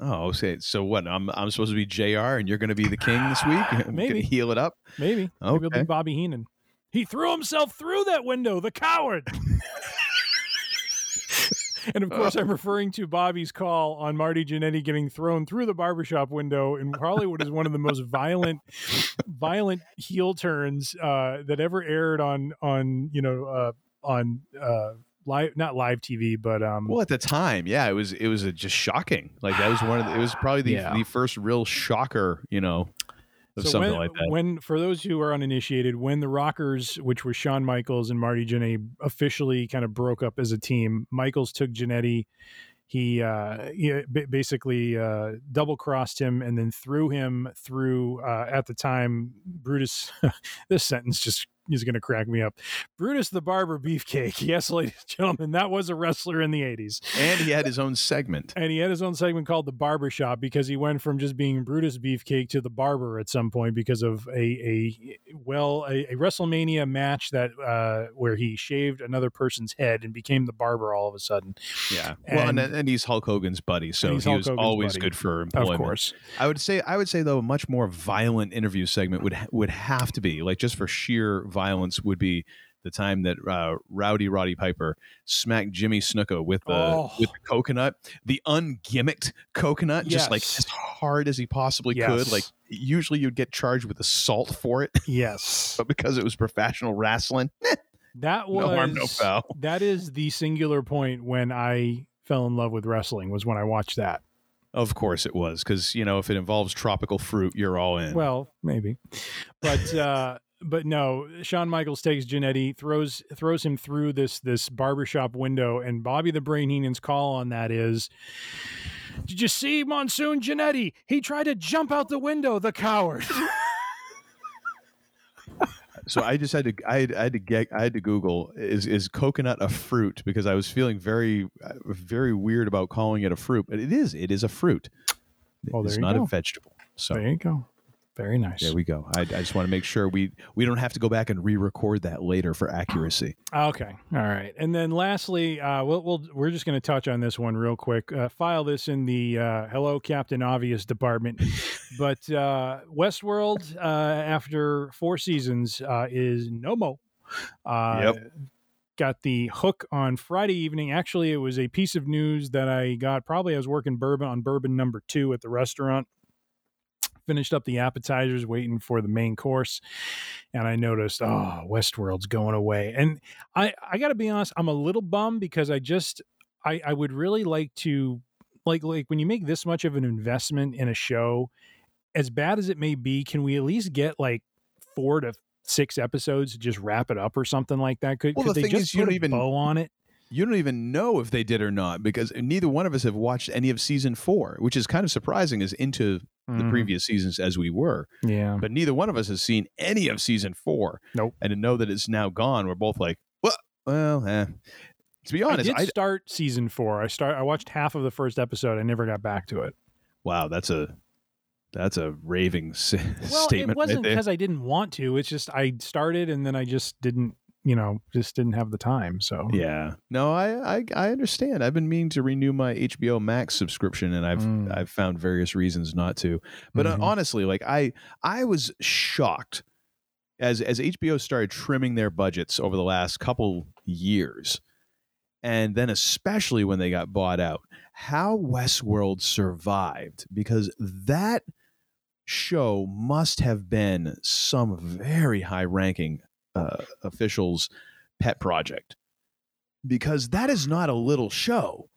Oh, okay. So what? I'm I'm supposed to be Jr. and you're going to be the king this week. Maybe. heal it up. Maybe. Maybe it'll Okay. be Bobby Heenan. He threw himself through that window, the coward. and of course, I'm referring to Bobby's call on Marty Jannetty getting thrown through the barbershop window in Hollywood is one of the most violent, violent heel turns uh, that ever aired on on you know uh, on uh, live not live TV, but um, Well, at the time, yeah, it was it was uh just shocking. Like that was one of the, it was probably the, Yeah. the first real shocker, you know, of So something when, like that. When for those who are uninitiated, when the Rockers, which were Shawn Michaels and Marty Jannetty, officially kind of broke up as a team, Michaels took Jannetty. He, uh, he ba- basically uh, double crossed him and then threw him through. Uh, at the time, Brutus. this sentence just is going to crack me up. Brutus the Barber Beefcake. Yes, ladies and gentlemen, that was a wrestler in the '80s. and he had his own segment. And he had his own segment called the Barber Shop because he went from just being Brutus Beefcake to the Barber at some point because of a a well a, a WrestleMania match that uh, where he shaved another person's head and became the barber all of a sudden. Yeah. well, and, And- and he's Hulk Hogan's buddy, so he Hulk was Hogan's always buddy. good for employment. Of course, I would say I would say though a much more violent interview segment would would have to be like just for sheer violence would be the time that uh, Rowdy Roddy Piper smacked Jimmy Snuka with the Oh. with the coconut, the ungimmicked coconut, just like as hard as he possibly Yes. could. Like usually you'd get charged with assault for it, yes, but because it was professional wrestling, that was no harm, no foul. that is the singular point when I fell in love with wrestling was when I watched that. Of course it was, because you know if it involves tropical fruit, you're all in. Well, maybe, but uh, but no. Shawn Michaels takes Jannetty, throws throws him through this this barbershop window, and Bobby the Brain Heenan's call on that is. Did you see Monsoon Jannetty? He tried to jump out the window, the coward. So I just had to I had, I had to get I had to Google is is coconut a fruit because I was feeling very very weird about calling it a fruit, but it is it is a fruit. Oh, it's not go. a vegetable. So there you go. Very nice. There we go. I, I just want to make sure we we don't have to go back and re-record that later for accuracy. Okay. All right. And then lastly, uh, we'll, we'll we're just going to touch on this one real quick. Uh, file this in the uh, hello Captain Obvious department. but uh, Westworld, uh, after four seasons, uh, is no mo. Uh, Yep. Got the hook on Friday evening. Actually, it was a piece of news that I got. Probably I was working bourbon on bourbon number two at the restaurant finished up the appetizers, waiting for the main course, and I noticed, oh, Westworld's going away. And I, I got to be honest, I'm a little bummed because I just, I, I would really like to, like, like when you make this much of an investment in a show, as bad as it may be, can we at least get like four to six episodes to just wrap it up or something like that? Could, Well, could the they thing just is, you put don't a even- bow on it? You don't even know if they did or not because neither one of us have watched any of season four, which is kind of surprising Is into the Mhm. previous seasons as we were. Yeah. But neither one of us has seen any of season four. Nope. And to know that it's now gone, we're both like, well, well, eh. To be honest, I did start season four. I start. I watched half of the first episode. I never got back to it. wow, that's a that's a raving s- Well, statement. it wasn't right because I didn't want to. It's just I started and then I just didn't. You know, just didn't have the time. So Yeah. No, I, I I understand. I've been meaning to renew my HBO Max subscription and I've Mm. I've found various reasons not to. But uh, honestly, like I I was shocked as as HBO started trimming their budgets over the last couple years. And then especially when they got bought out, how Westworld survived because that show must have been some very high ranking uh, officials pet project because that is not a little show.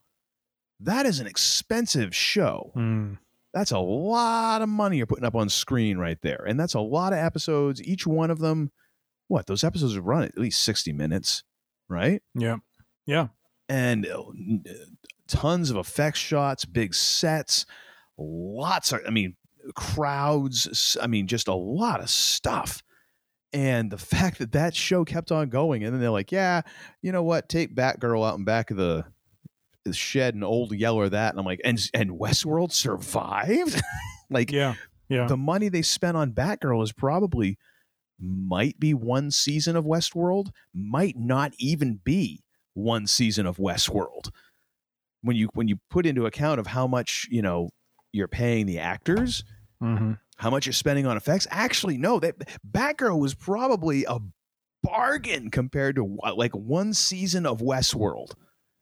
That is an expensive show. Mm. That's a lot of money you're putting up on screen right there. And that's a lot of episodes. Each one of them, what? Those episodes run at least 60 minutes, right? yeah, yeah. And uh, tons of effects shots, big sets, lots of, I mean, crowds. I mean, just a lot of stuff. And the fact that that show kept on going, and then they're like, yeah, you know what? Take Batgirl out in back of the, shed and old Yeller that. And I'm like, and, and Westworld survived? like, Yeah, yeah. the money they spent on Batgirl is probably might be one season of Westworld, might not even be one season of Westworld. When you when you put into account of how much, you know, you're paying the actors, hmm how much you're spending on effects, actually no, that Batgirl was probably a bargain compared to what, like one season of Westworld.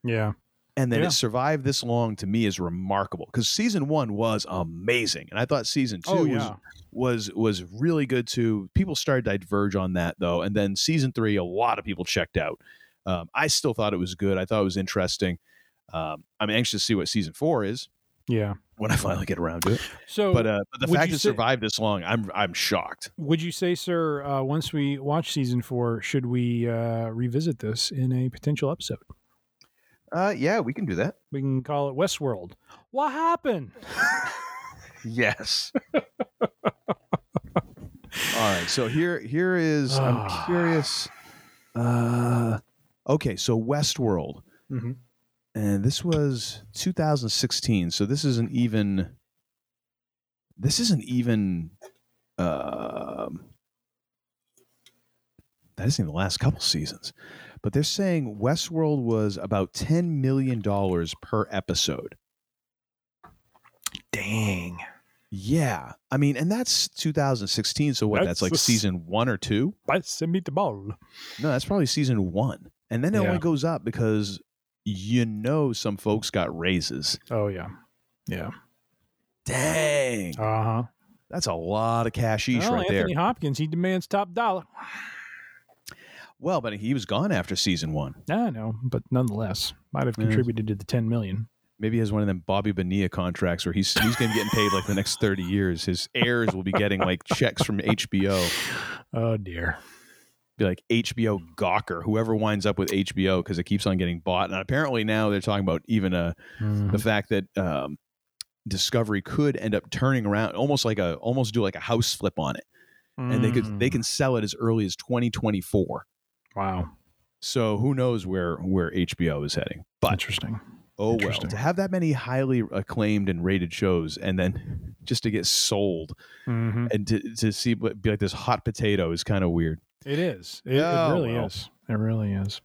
Yeah. and then Yeah. it survived this long to me is remarkable because season one was amazing and i thought season two Oh, was, was was really good too. People started to diverge on that though and then season three a lot of people checked out. Um, i still thought it was good. I thought it was interesting. Um, i'm anxious to see what season four is Yeah. when i finally get around to it So, but uh but the fact it say- survived this long i'm i'm shocked would you say, sir, uh, once we watch season four, should we uh, revisit this in a potential episode? uh yeah we can do that We can call it Westworld. What happened? Yes. All right. So here here is I'm Ah. curious. Uh okay, so Westworld. Mhm. And this was 2016. So this isn't even this isn't even um that isn't even the last couple seasons. But they're saying Westworld was about $10 million per episode. Dang. Yeah. I mean, and that's 2016. So what? That's, That's like a season one or two? Me the ball. No, that's probably season one. And then it Yeah. only goes up because you know some folks got raises. Oh yeah, yeah. Dang. Uh huh. That's a lot of cashish Well, right Anthony there. Hopkins, he demands top dollar. Well, but he was gone after season one. I know, but nonetheless, might have Yeah. contributed to the ten million. Maybe he has one of them Bobby Bonilla contracts where he's he's going to be getting paid like the next 30 years. His heirs will be getting like checks from HBO. Oh dear. Be like HBO Gawker, whoever winds up with HBO because it keeps on getting bought. And apparently now they're talking about even a Mhm. the fact that um, Discovery could end up turning around, almost like a almost do like a house flip on it, and they could they Mm. can sell it as early as 2024. Wow. So who knows where where HBO is heading? But Interesting. oh well, to have that many highly acclaimed and rated shows and then just to get sold Mhm. and to to see be like this hot potato is kind of weird. It is. It, it Oh, really well. is. It really is.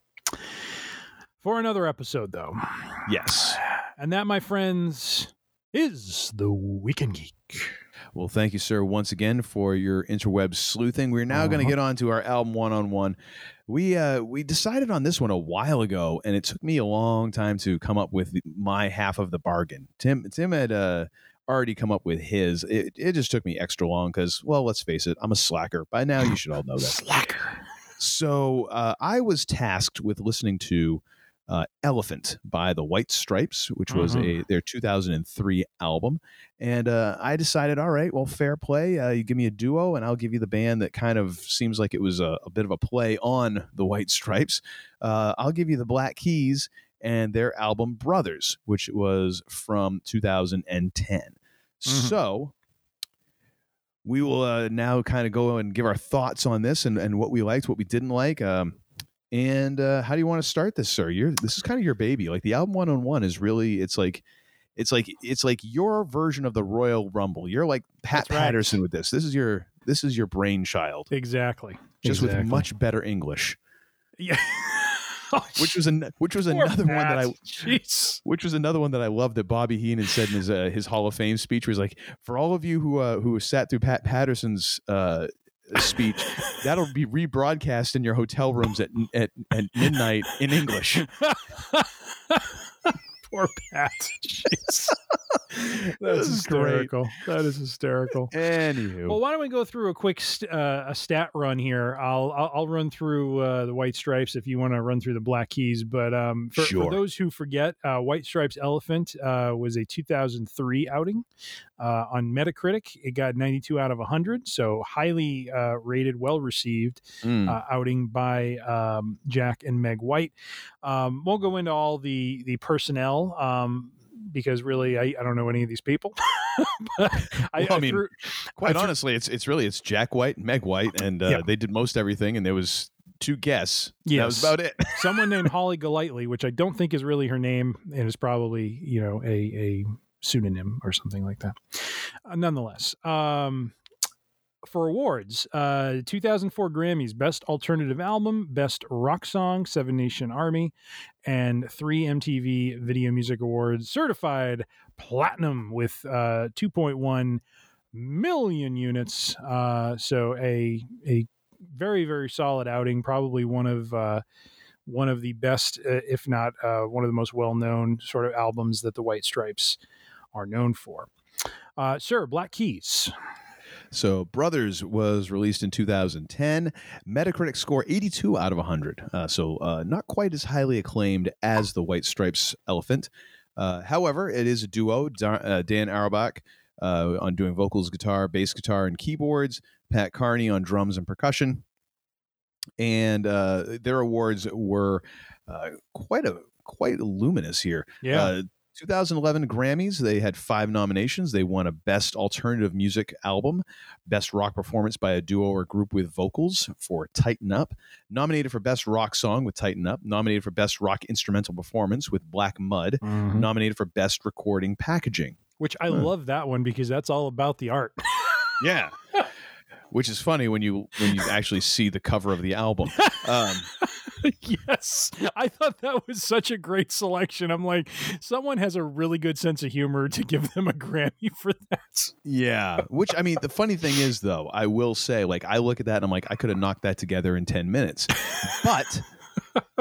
For another episode, though. Yes. And that, my friends, is the Weekend Geek. Well, thank you, sir, once again for your interweb sleuthing. We're now going to Uh-huh. get on to our album one on one. We uh, we decided on this one a while ago, and it took me a long time to come up with my half of the bargain. Tim Tim had uh, already come up with his. It, it just took me extra long because, well, let's face it, I'm a slacker. By now, you should all know that. Slacker. So uh, I was tasked with listening to uh, "Elephant" by the White Stripes, which was Mhm. a their 2003 album, and uh, I decided, all right, well, fair play. Uh, you give me a duo, and I'll give you the band that kind of seems like it was a, a bit of a play on the White Stripes. Uh, I'll give you the Black Keys and their album "Brothers," which was from 2010. So we will uh, now kind of go and give our thoughts on this and, and what we liked, what we didn't like. Um, and uh, how do you want to start this, sir? You're this is kind of your baby. Like the album one on one is really it's like it's like it's like your version of the Royal Rumble. You're like Pat right. Patterson with this. This is your this is your brainchild, Exactly. just with much better English. Yeah. Which was an, which was another one that I Jeez. which was another one that I loved that Bobby Heenan said in his uh, his Hall of Fame speech. was like, for all of you who uh, who sat through Pat Patterson's uh, speech, that'll be rebroadcast in your hotel rooms at at, at midnight in English. Poor Pat. Jeez. That's is great. hysterical. That is hysterical. Anywho, Well, why don't we go through a quick st- uh, a stat run here? I'll I'll, I'll run through uh, the White Stripes if you want to run through the Black Keys. But um, for, Sure. for those who forget, uh, White Stripes Elephant uh, was a 2003 outing uh, on Metacritic. It got 92 out of 100, so highly uh, rated, well received Mm. uh, outing by um, Jack and Meg White. Um, won't go into all the the personnel. Um, because really, I, I don't know any of these people. but I, Well, I mean, threw- quite threw- honestly, it's it's really it's Jack White, and Meg White, and uh, Yeah. they did most everything, and there was two guests. that was about it. someone named Holly Golightly, which I don't think is really her name, and is probably you know a a pseudonym or something like that. Uh, nonetheless, um, for awards, uh, 2004 Grammys: Best Alternative Album, Best Rock Song, Seven Nation Army, and three MTV Video Music Awards, certified platinum with uh, 2.1 million units. Uh, so a a very very solid outing, probably one of uh, one of the best, uh, if not uh, one of the most well known sort of albums that the White Stripes are known for. Uh, sir, Black Keys. So, Brothers was released in 2010. Metacritic score 82 out of 100. Uh, so, uh, not quite as highly acclaimed as the White Stripes Elephant. Uh, however, it is a duo. Uh, Dan Auerbach uh, on doing vocals, guitar, bass guitar, and keyboards. Pat Carney on drums and percussion. And uh, their awards were uh, quite a quite luminous here. Yeah. Uh, 2011 Grammys, they had five nominations. They won a Best Alternative Music Album, Best Rock Performance by a Duo or Group with Vocals for Tighten Up, nominated for Best Rock Song with Tighten Up, nominated for Best Rock Instrumental Performance with Black Mud, nominated for Best Recording Packaging. Which I Huh. love that one because that's all about the art. Yeah. Which is funny when you when you actually see the cover of the album. Um, yes. I thought that was such a great selection. I'm like, someone has a really good sense of humor to give them a Grammy for that. Yeah. Which I mean, the funny thing is though, I will say, like, I look at that and I'm like, I could have knocked that together in 10 minutes. But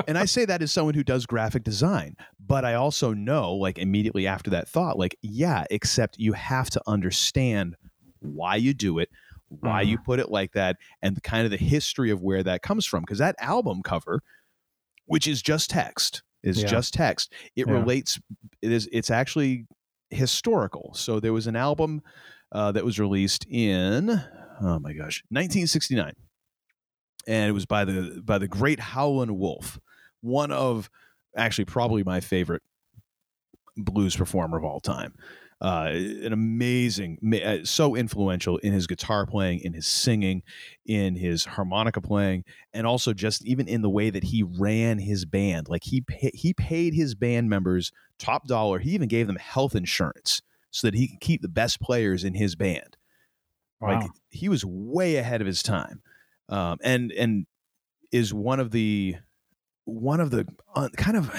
and I say that as someone who does graphic design, but I also know, like, immediately after that thought, like, yeah, except you have to understand why you do it, why you put it like that, and the kind of the history of where that comes from. Because that album cover, which is just text, is Yeah. just text. It Yeah. relates. It is. It's actually historical. So there was an album uh, that was released in oh my gosh, 1969, and it was by the by the great Howlin' Wolf, one of actually probably my favorite blues performer of all time. Uh, an amazing, uh, so influential in his guitar playing, in his singing, in his harmonica playing, and also just even in the way that he ran his band. Like he pa- he paid his band members top dollar. He even gave them health insurance so that he could keep the best players in his band. Wow. Like he was way ahead of his time, um, and and is one of the one of the uh, kind of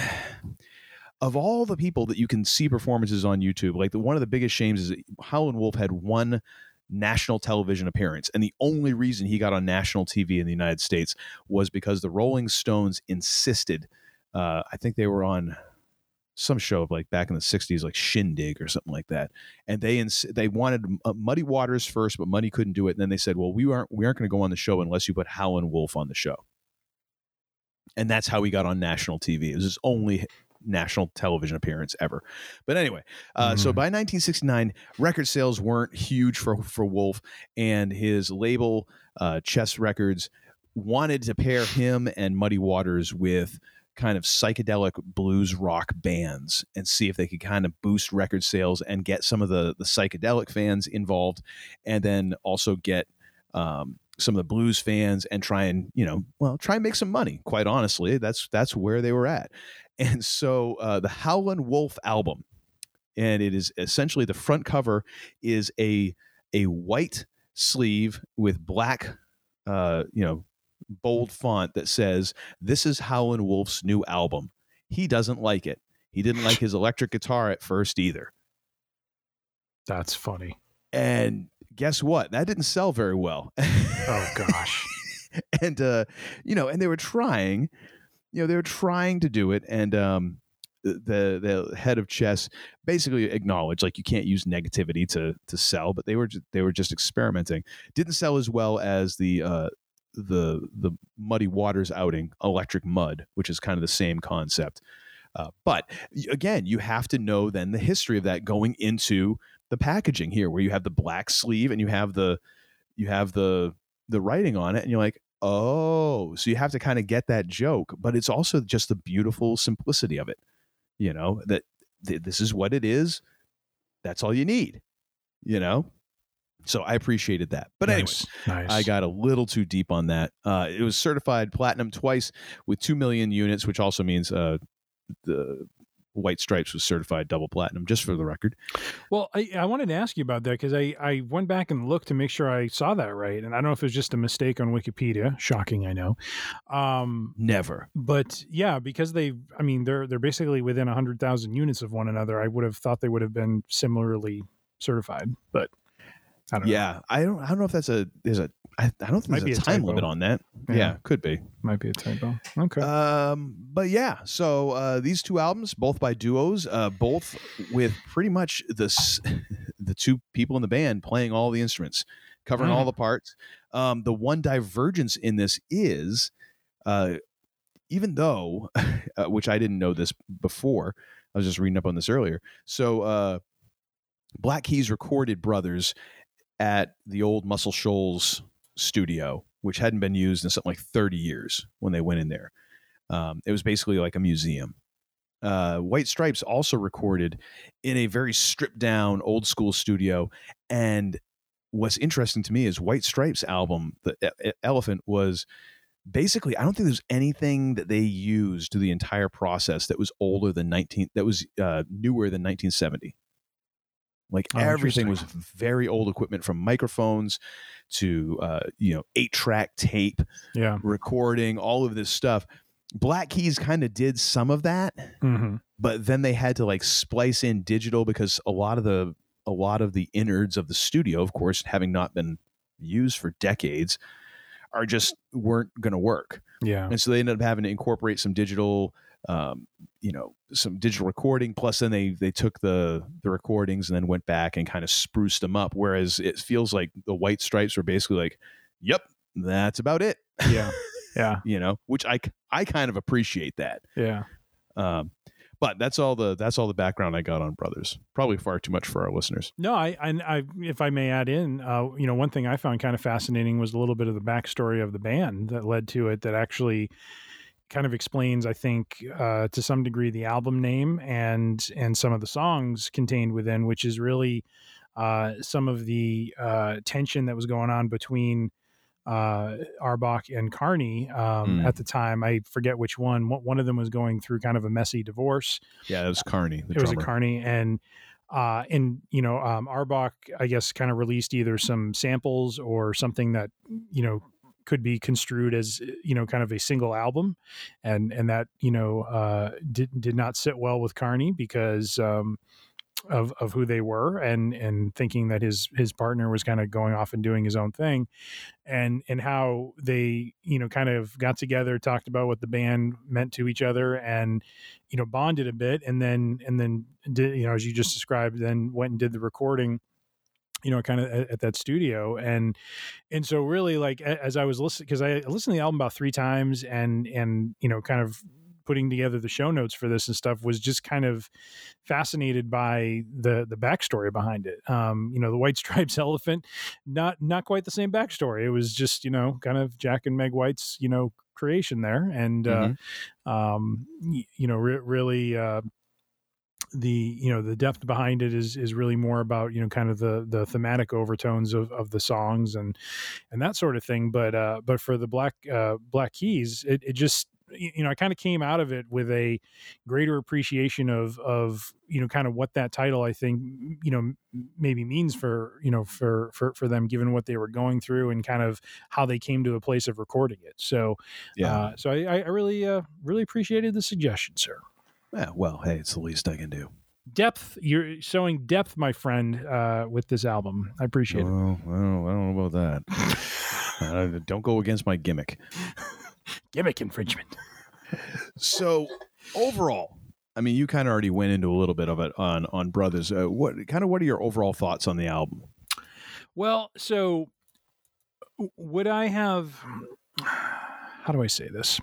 of all the people that you can see performances on YouTube. Like the one of the biggest shames is Howlin' Wolf had one national television appearance, and the only reason he got on national TV in the United States was because the Rolling Stones insisted. Uh, I think they were on some show of like back in the 60s like shindig or something like that and they ins- they wanted uh, muddy waters first but muddy couldn't do it and then they said well we aren't we aren't going to go on the show unless you put howlin' wolf on the show and that's how he got on national tv it was his only national television appearance ever but anyway uh, so Mhm. by 1969 record sales weren't huge for for wolf and his label uh, chess records wanted to pair him and muddy waters with kind of psychedelic blues rock bands and see if they could kind of boost record sales and get some of the the psychedelic fans involved and then also get um, some of the blues fans and try and you know well try and make some money quite honestly that's that's where they were at and so uh, the howlin' wolf album and it is essentially the front cover is a a white sleeve with black uh, you know bold font that says this is Howlin' Wolf's new album. He doesn't like it. He didn't like his electric guitar at first either. That's funny. And guess what? That didn't sell very well. Oh gosh. and uh, you know, and they were trying, you know, they were trying to do it, and um, the the head of chess basically acknowledged like you can't use negativity to to sell, but they were just, they were just experimenting. Didn't sell as well as the uh, the the Muddy Waters outing, Electric Mud, which is kind of the same concept. Uh, but again, you have to know then the history of that going into the packaging here, where you have the black sleeve and you have the you have the the writing on it, and you're like, oh, so you have to kind of get that joke, but it's also just the beautiful simplicity of it. You know that th- this is what it is. That's all you need. You know. So I appreciated that. But nice. nice. I got a little too deep on that. Uh, it was certified platinum twice with 2 million units, which also means uh, the White Stripes was certified double platinum, just for the record. Well, I, I wanted to ask you about that because I, I went back and looked to make sure I saw that right. And I don't know if it was just a mistake on Wikipedia. Shocking, I know. Um, Never. but yeah, because they, I mean, they're they're basically within hundred thousand units of one another. I would have thought they would have been similarly certified, but I don't know. Yeah, I don't. I don't know if that's a. There's a. I, I don't think Might there's a a time typo. limit on that. Yeah. Yeah, could be. Might be a typo. Okay. Um, but yeah, so uh, these two albums, both by duos, uh, both with pretty much the the two people in the band playing all the instruments, covering all Mm. the parts. Um, the one divergence in this is, uh, even though, uh, which I didn't know this before, I was just reading up on this earlier. So, uh, Black Keys recorded Brothers at the old Muscle Shoals studio, which hadn't been used in something like 30 years when they went in there. Um, it was basically like a museum. Uh, White Stripes also recorded in a very stripped down old school studio. And what's interesting to me is White Stripes album, The Elephant, was basically, I don't think there's anything that they used to the entire process that was older than 19, that was uh, newer than 1970. Like Oh, everything was very old equipment from microphones to, uh, you know, eight track tape yeah. recording, all of this stuff. Black Keys kind of did some of that, hmm but then they had to like splice in digital because a lot of the a lot of the innards of the studio, of course, having not been used for decades, are just weren't going to work. Yeah. And so they ended up having to incorporate some digital, um, you know, some digital recording. Plus, then they they took the the recordings and then went back and kind of spruced them up. Whereas it feels like the White Stripes were basically like, "Yep, that's about it." Yeah. Yeah. you know, which I I kind of appreciate that. Yeah. Um, but that's all the that's all the background I got on Brothers. Probably far too much for our listeners. No, I, I, I, if I may add in, uh, you know, one thing I found kind of fascinating was a little bit of the backstory of the band that led to it. That actually kind of explains, I think, uh, to some degree, the album name and and some of the songs contained within, which is really uh, some of the uh, tension that was going on between uh, Auerbach and Carney um, Mm. at the time. I forget which one. One one of them was going through kind of a messy divorce Yeah, it was Carney. The it was a. Carney, and Uh, and you know, um, Auerbach, I guess, kind of released either some samples or something that you know could be construed as you know kind of a single album, and and that you know uh, did did not sit well with Carney because. Um, of, of who they were and and thinking that his his partner was kind of going off and doing his own thing and and how they you know kind of got together talked about what the band meant to each other and you know bonded a bit and then and then did you know as you just described then went and did the recording you know kind of at, at, that studio and and so really like as i was listening because i listened to the album about three times and and you know kind of putting together the show notes for this and stuff was just kind of fascinated by the the backstory behind it. Um, you know, the White Stripes elephant, not not quite the same backstory. It was just you know kind of Jack and Meg White's you know creation there, and uh, mm-hmm. uh, um, you know re- really. Uh, the you know the depth behind it is is really more about you know kind of the the thematic overtones of, of the songs and and that sort of thing but uh but for the black uh black keys it, it just you know, I kind of came out of it with a greater appreciation of of you know kind of what that title I think you know maybe means for you know for for for them given what they were going through and kind of how they came to a place of recording it. So yeah, uh, so I, I really uh, really appreciated the suggestion, sir. Yeah, well, hey, it's the least I can do. Depth, you're showing depth, my friend, uh, with this album. I appreciate well, it. Well, I don't know about that. Uh, don't go against my gimmick. Gimmick infringement. so overall, I mean, you kind of already went into a little bit of it on on Brothers. Uh, what kind of what are your overall thoughts on the album? Well, so would I have? How do I say this?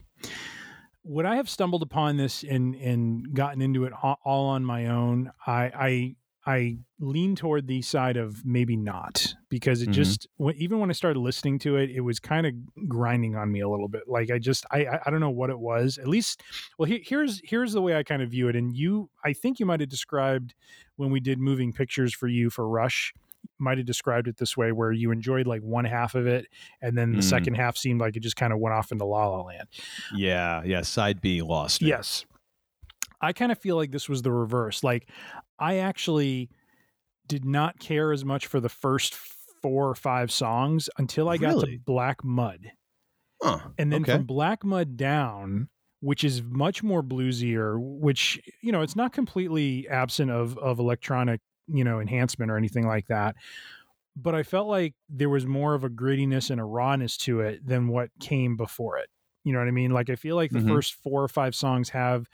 Would I have stumbled upon this and and gotten into it all on my own? I I I lean toward the side of maybe not because it mm-hmm. just even when I started listening to it, it was kind of grinding on me a little bit. Like I just I I don't know what it was. At least, well, he, here's here's the way I kind of view it. And you, I think you might have described when we did moving pictures for you for Rush, might have described it this way, where you enjoyed like one half of it, and then the mm. second half seemed like it just kind of went off into La La Land. Yeah, yeah. Side B lost. It. Yes. I kind of feel like this was the reverse. Like I actually did not care as much for the first four or five songs until I got to Black Mud. Huh. And then okay. from Black Mud down, which is much more bluesier, which, you know, it's not completely absent of of electronic, you know, enhancement or anything like that. But I felt like there was more of a grittiness and a rawness to it than what came before it. You know what I mean? Like I feel like the mm-hmm. first four or five songs have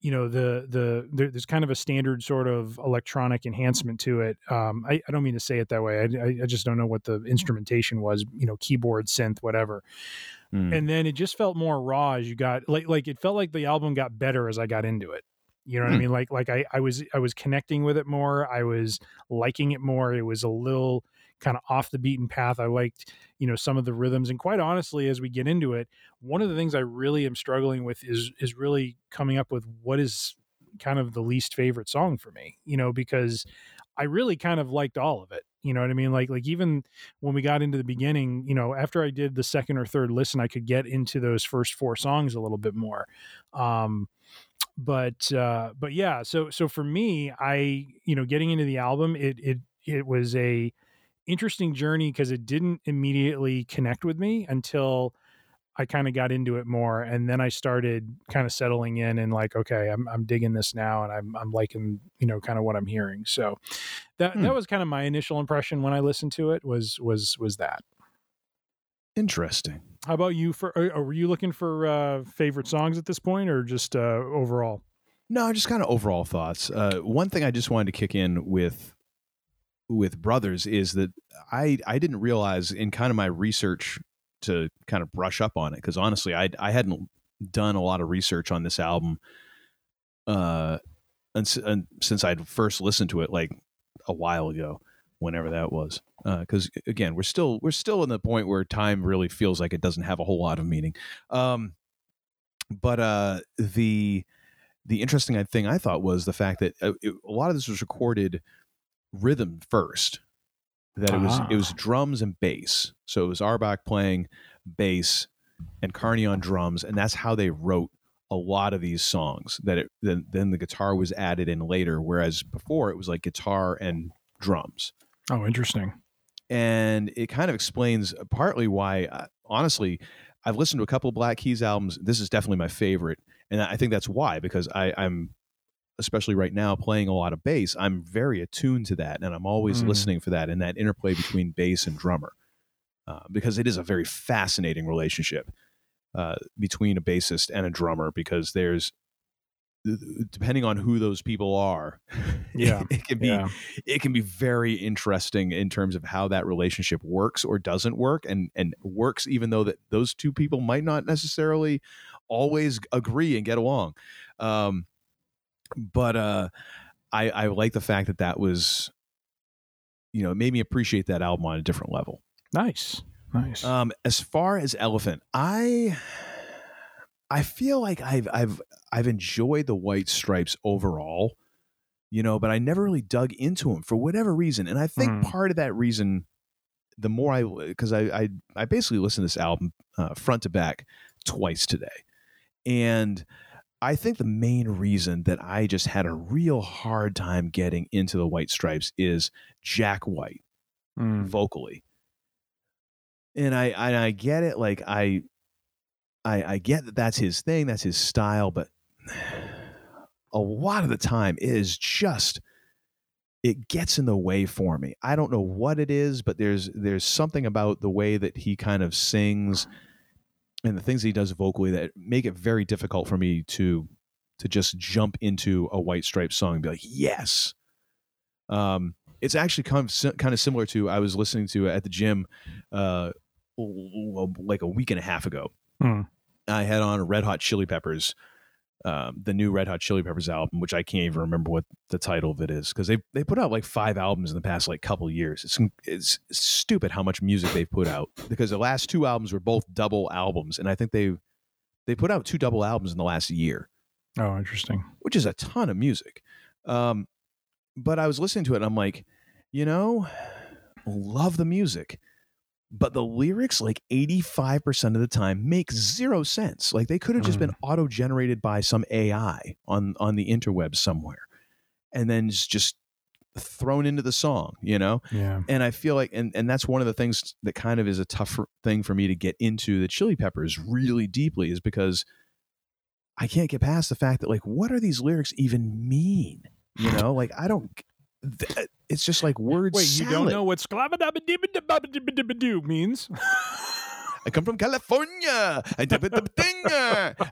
you know the the there's kind of a standard sort of electronic enhancement to it um, I, I, don't mean to say it that way I, I, just don't know what the instrumentation was you know keyboard synth whatever mm. and then it just felt more raw as you got like like it felt like the album got better as i got into it you know what mm. i hmm. mean like like I, I was i was connecting with it more i was liking it more it was a little kind of off the beaten path i liked you know some of the rhythms and quite honestly as we get into it one of the things i really am struggling with is is really coming up with what is kind of the least favorite song for me you know because i really kind of liked all of it you know what i mean like like even when we got into the beginning you know after i did the second or third listen i could get into those first four songs a little bit more um but uh but yeah so so for me i you know getting into the album it it it was a interesting journey because it didn't immediately connect with me until I kind of got into it more, and then I started kind of settling in and like, okay, I'm I'm digging this now, and I'm I'm liking you know kind of what I'm hearing. So that hmm. that was kind of my initial impression when I listened to it was was was that interesting. How about you? For were you looking for uh, favorite songs at this point, or just uh, overall? No, just kind of overall thoughts. Uh, one thing I just wanted to kick in with with brothers is that I I didn't realize in kind of my research to kind of brush up on it because honestly I I hadn't done a lot of research on this album uh and, and since I'd first listened to it like a while ago whenever that was because uh, again we're still we're still in the point where time really feels like it doesn't have a whole lot of meaning um but uh the the interesting thing I thought was the fact that uh, it, a lot of this was recorded rhythm first. That it was it was ah. drums and bass. So it was Auerbach playing bass and Carney on drums, and that's how they wrote a lot of these songs that it then, then the guitar was added in later whereas before it was like guitar and drums Oh, interesting. and it kind of explains partly why uh, honestly i've listened to a couple of black keys albums this is definitely my favorite and i think that's why because I, i'm especially right now playing a lot of bass i'm very attuned to that and i'm always Mm. listening for that and that interplay between bass and drummer uh, because it is a very fascinating relationship uh, between a bassist and a drummer because there's depending on who those people are Yeah, it can be yeah. it can be very interesting in terms of how that relationship works or doesn't work and and works even though that those two people might not necessarily always agree and get along um but uh i i like the fact that that was you know it made me appreciate that album on a different level Nice. Nice. um, as far as Elephant, I I feel like I've I've I've enjoyed the White Stripes overall, you know, but I never really dug into them for whatever reason, and I think Mhm. part of that reason, the more I because I, I I basically listened to this album uh, front to back twice today, and. I think the main reason that I just had a real hard time getting into the White Stripes is Jack White Mm. vocally and i and i get it like i i i get that that's his thing that's his style but a lot of the time it is just it gets in the way for me i don't know what it is but there's there's something about the way that he kind of sings and the things he does vocally that make it very difficult for me to to just jump into a white Stripes song and be like yes um it's actually kind of kind of similar to I was listening to at the gym, uh, like a week and a half ago. Hmm. I had on Red Hot Chili Peppers, um, the new Red Hot Chili Peppers album, which I can't even remember what the title of it is because they they put out like five albums in the past like couple years. It's it's stupid how much music they've put out because the last two albums were both double albums, and I think they they put out two double albums in the last year Oh, interesting. which is a ton of music. Um, but I was listening to it and I'm like, you know, love the music, but the lyrics, like 85% of the time, make zero sense. Like they could have just been mm. auto generated by some AI on, on the interweb somewhere and then just thrown into the song, you know? Yeah. and I feel like, and and that's one of the things that kind of is a tough thing for me to get into the Chili Peppers really deeply is because I can't get past the fact that like, what are these lyrics even mean? You know, like I don't. Th- uh, It's just like words. Wait, you don't know what sklabadabadibadabadibadibadoo means? I come from California. I dip it. I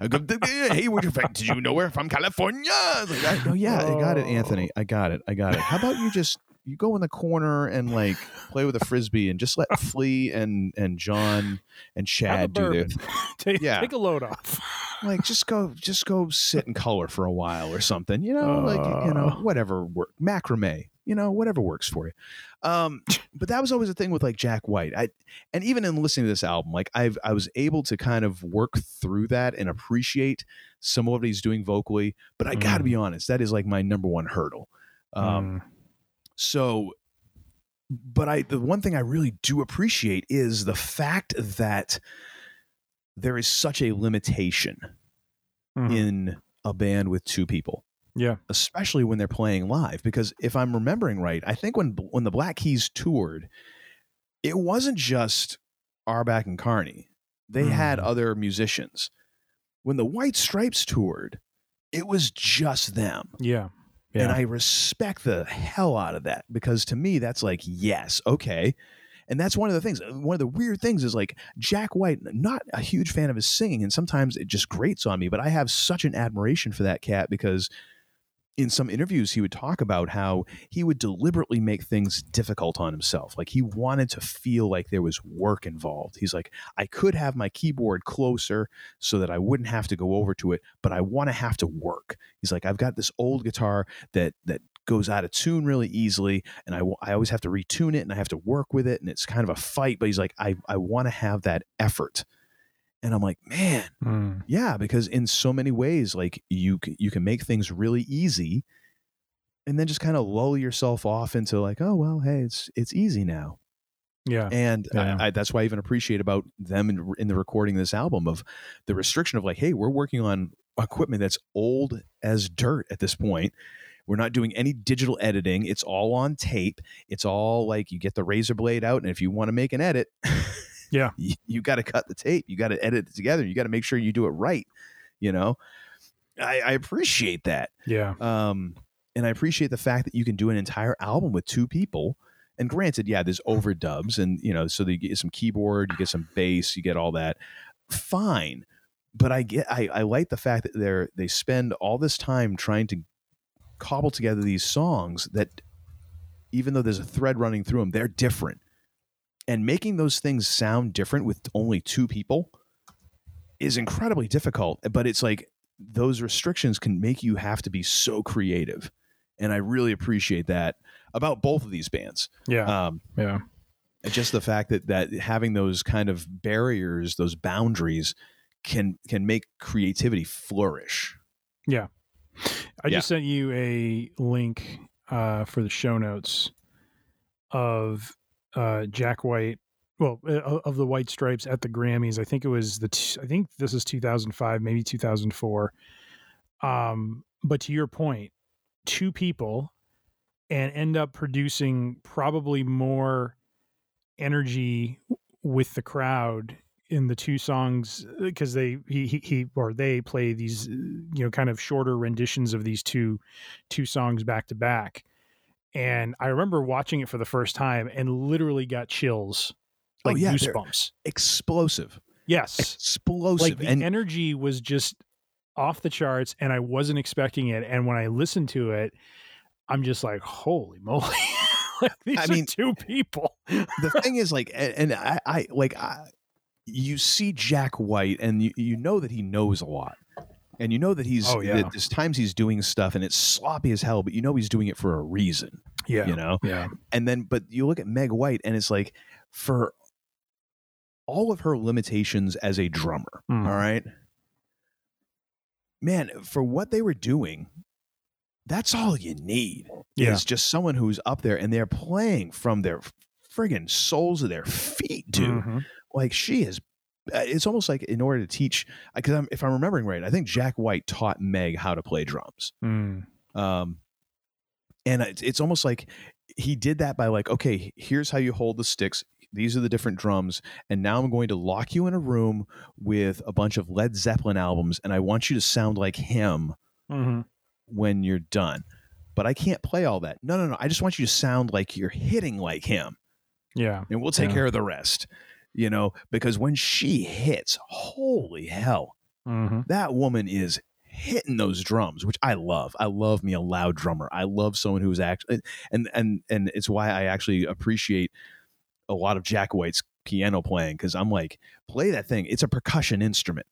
come to, hey, where'd you? Did you know we're from California? Like, I- oh yeah, I got it, Anthony. I got it. I got it. How about you just you go in the corner and like play with a frisbee and just let Flea and and John and Chad do their take, Yeah. take a load off. like just go just go sit and color for a while or something you know like you know Uh. whatever work macrame you know whatever works for you um but that was always a thing with like jack white i and even in listening to this album like i've i was able to kind of work through that and appreciate some of what he's doing vocally but i gotta Mm. be honest that is like my number one hurdle um Mm. So but i the one thing i really do appreciate is the fact that there is such a limitation Mhm. in a band with two people yeah. especially when they're playing live because if i'm remembering right i think when when the black keys toured it wasn't just auerbach and carney they had Mm. other musicians when the white stripes toured it was just them Yeah. And I respect the hell out of that because to me, that's like, yes, okay. And that's one of the things. One of the weird things is like Jack White, not a huge fan of his singing, and sometimes it just grates on me, but I have such an admiration for that cat because in some interviews he would talk about how he would deliberately make things difficult on himself. Like he wanted to feel like there was work involved. He's like i could have my keyboard closer so that i wouldn't have to go over to it but i want to have to work. He's like i've got this old guitar that that goes out of tune really easily and I, I always have to retune it and i have to work with it and it's kind of a fight. But he's like i, I want to have that effort and i'm like man Mm. yeah, because in so many ways, like you you can make things really easy, and then just kind of lull yourself off into like, oh well, hey, it's it's easy now. Yeah. And Yeah. I, I, that's why I even appreciate about them in, in the recording of this album of the restriction of like, hey, we're working on equipment that's old as dirt at this point. We're not doing any digital editing. It's all on tape. It's all like you get the razor blade out, and if you want to make an edit, Yeah. you, you got to cut the tape. You got to edit it together. You got to make sure you do it right. You know, I, I appreciate that. Yeah. Um, and I appreciate the fact that you can do an entire album with two people. And granted, yeah, there's overdubs, and you know, so you get some keyboard, you get some bass, you get all that. Fine, but I get, I, I like the fact that they're they spend all this time trying to cobble together these songs that, even though there's a thread running through them, they're different, and making those things sound different with only two people is incredibly difficult. But it's like those restrictions can make you have to be so creative and i really appreciate that about both of these bands Yeah. um yeah. just the fact that that having those kind of barriers those boundaries can can make creativity flourish Yeah. I Yeah. just sent you a link uh, for the show notes of uh, Jack White. Well, uh, of the White Stripes at the Grammys. I think it was the. T- I think this is 2005, maybe 2004. Um, but to your point, two people and end up producing probably more energy with the crowd in the two songs because they he, he he or they play these uh, you know kind of shorter renditions of these two two songs back to back and i remember watching it for the first time and literally got chills Oh, like yeah, goosebumps. explosive. Yes. Explosive like the and energy was just off the charts and i wasn't expecting it and when i listened to it i'm just like holy moly. Like, these I are mean- two people. the thing is like a- and i i like i you see jack white and you, you know that he knows a lot and you know that he's Oh, yeah. that there's times he's doing stuff and it's sloppy as hell but you know he's doing it for a reason yeah you know yeah and then but you look at meg white and it's like for all of her limitations as a drummer Mhm. all right man for what they were doing that's all you need Yeah. is just someone who's up there and they're playing from their friggin' soles of their feet dude Mhm. like she is it's almost like in order to teach because I'm, if i'm remembering right i think jack white taught meg how to play drums Mm. um, and it's, it's almost like he did that by like, okay, here's how you hold the sticks. These are the different drums, and now I'm going to lock you in a room with a bunch of Led Zeppelin albums, and I want you to sound like him Mhm. when you're done. But I can't play all that. No, no, no. I just want you to sound like you're hitting like him, yeah and we'll take Yeah. care of the rest. You know, because when she hits, holy hell, hmm that woman is hitting those drums, which I love. I love me a loud drummer. I love someone who's actually and and and it's why I actually appreciate a lot of Jack White's piano playing because I'm like, play that thing. It's a percussion instrument.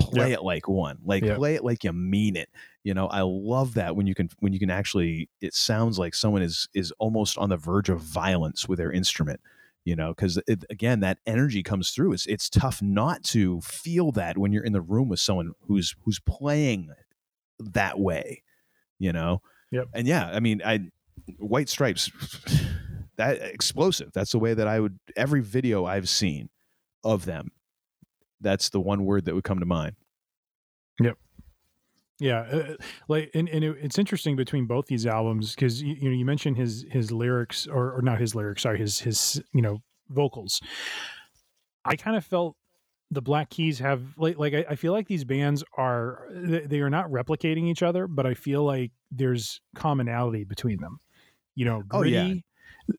Play Yeah. it like one. Like Yeah. play it like you mean it. You know, I love that when you can when you can actually it sounds like someone is is almost on the verge of violence with their instrument you know because again that energy comes through. It's it's tough not to feel that when you're in the room with someone who's who's playing that way you know? Yep. and yeah i mean i white stripes that explosive that's the way that i would every video i've seen of them that's the one word that would come to mind Yeah, uh, like and, and it, it's interesting between both these albums because you, you know you mentioned his his lyrics or, or not his lyrics, sorry, his his you know vocals. I kind of felt the Black Keys have like like I, I feel like these bands are they, they are not replicating each other, but I feel like there's commonality between them. You know, Oh, gritty. yeah.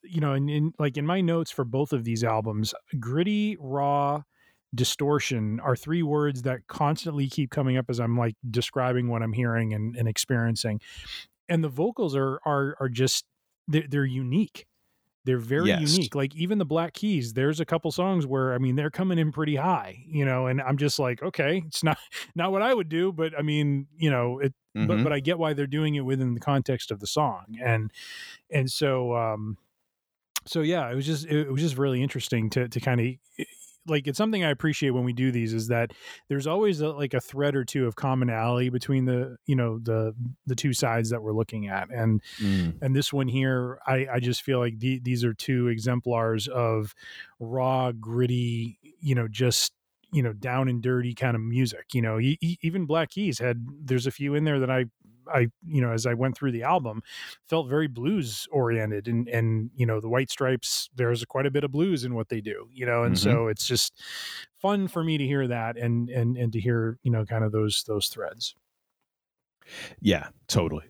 You know, and in like in my notes for both of these albums, gritty, raw, distortion are three words that constantly keep coming up as I'm like describing what I'm hearing and, and experiencing. And the vocals are are are just they're, they're unique. They're very Yes. unique. Like even the Black Keys, there's a couple songs where I mean they're coming in pretty high, you know, and I'm just like, okay, it's not not what I would do, but I mean, you know, it but Mhm. but I get why they're doing it within the context of the song. And and so um so yeah, it was just it was just really interesting to to kind of like it's something I appreciate when we do these is that there's always a, like a thread or two of commonality between the you know the the two sides that we're looking at, and Mm. and this one here, I I just feel like the, these are two exemplars of raw, gritty, you know, just you know down and dirty kind of music. You know, even Black Keys had there's a few in there that I I you know as I went through the album felt very blues oriented and and you know the White Stripes there's quite a bit of blues in what they do you know and Mhm. so it's just fun for me to hear that and and and to hear you know kind of those those threads. Yeah, totally.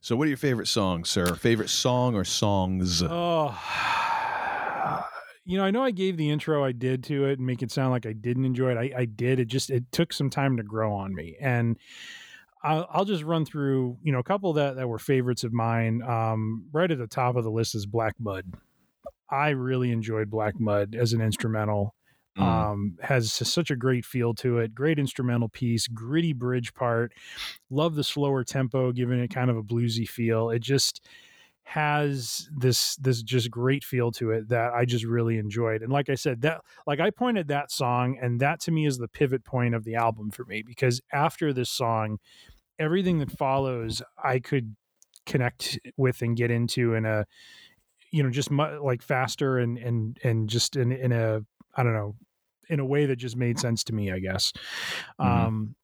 So, what are your favorite songs, sir? Favorite song or songs? Oh, you know, I know I gave the intro I did to it and make it sound like I didn't enjoy it. I, I did. It just it took some time to grow on me, and I'll, I'll just run through you know a couple that that were favorites of mine. Um, right at the top of the list is Black Mud. I really enjoyed Black Mud as an instrumental. Mm. Um, has such a great feel to it. Great instrumental piece, gritty bridge part. Love the slower tempo, giving it kind of a bluesy feel. It just has this this just great feel to it that I just really enjoyed. And like I said, that like I pointed that song, and that to me is the pivot point of the album for me because after this song, everything that follows, I could connect with and get into in a you know just mu- like faster and and and just in in a I don't know in a way that just made sense to me, I guess. Mhm. Um,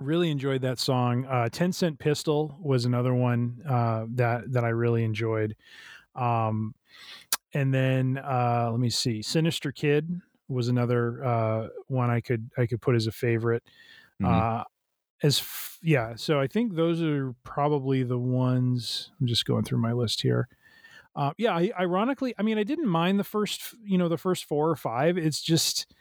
really enjoyed that song. Uh, Ten Cent Pistol was another one uh, that that I really enjoyed. Um, and then uh, let me see, Sinister Kid was another uh, one I could I could put as a favorite. Mhm. Uh, as f- yeah, so I think those are probably the ones. I'm just going through my list here. Uh, yeah, I, ironically, I mean, I didn't mind the first, you know, the first four or five. It's just,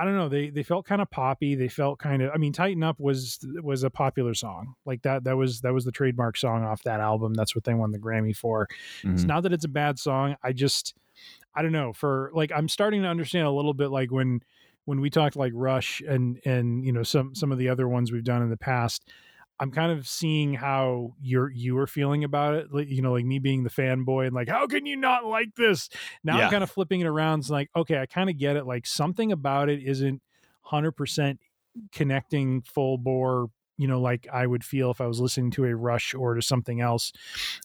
I don't know. They they felt kind of poppy. They felt kind of. I mean, Tighten Up was was a popular song like that. That was that was the trademark song off that album. That's what they won the Grammy for. It's Mhm. not that it's a bad song. I just, I don't know. For like, I'm starting to understand a little bit like when when we talked like Rush and and you know some some of the other ones we've done in the past. I'm kind of seeing how you're you were feeling about it. Like, you know, like me being the fanboy and like, how can you not like this? Now Yeah. I'm kind of flipping it around. It's like, okay, I kind of get it. Like something about it isn't hundred percent connecting full bore, you know, like I would feel if I was listening to a Rush or to something else.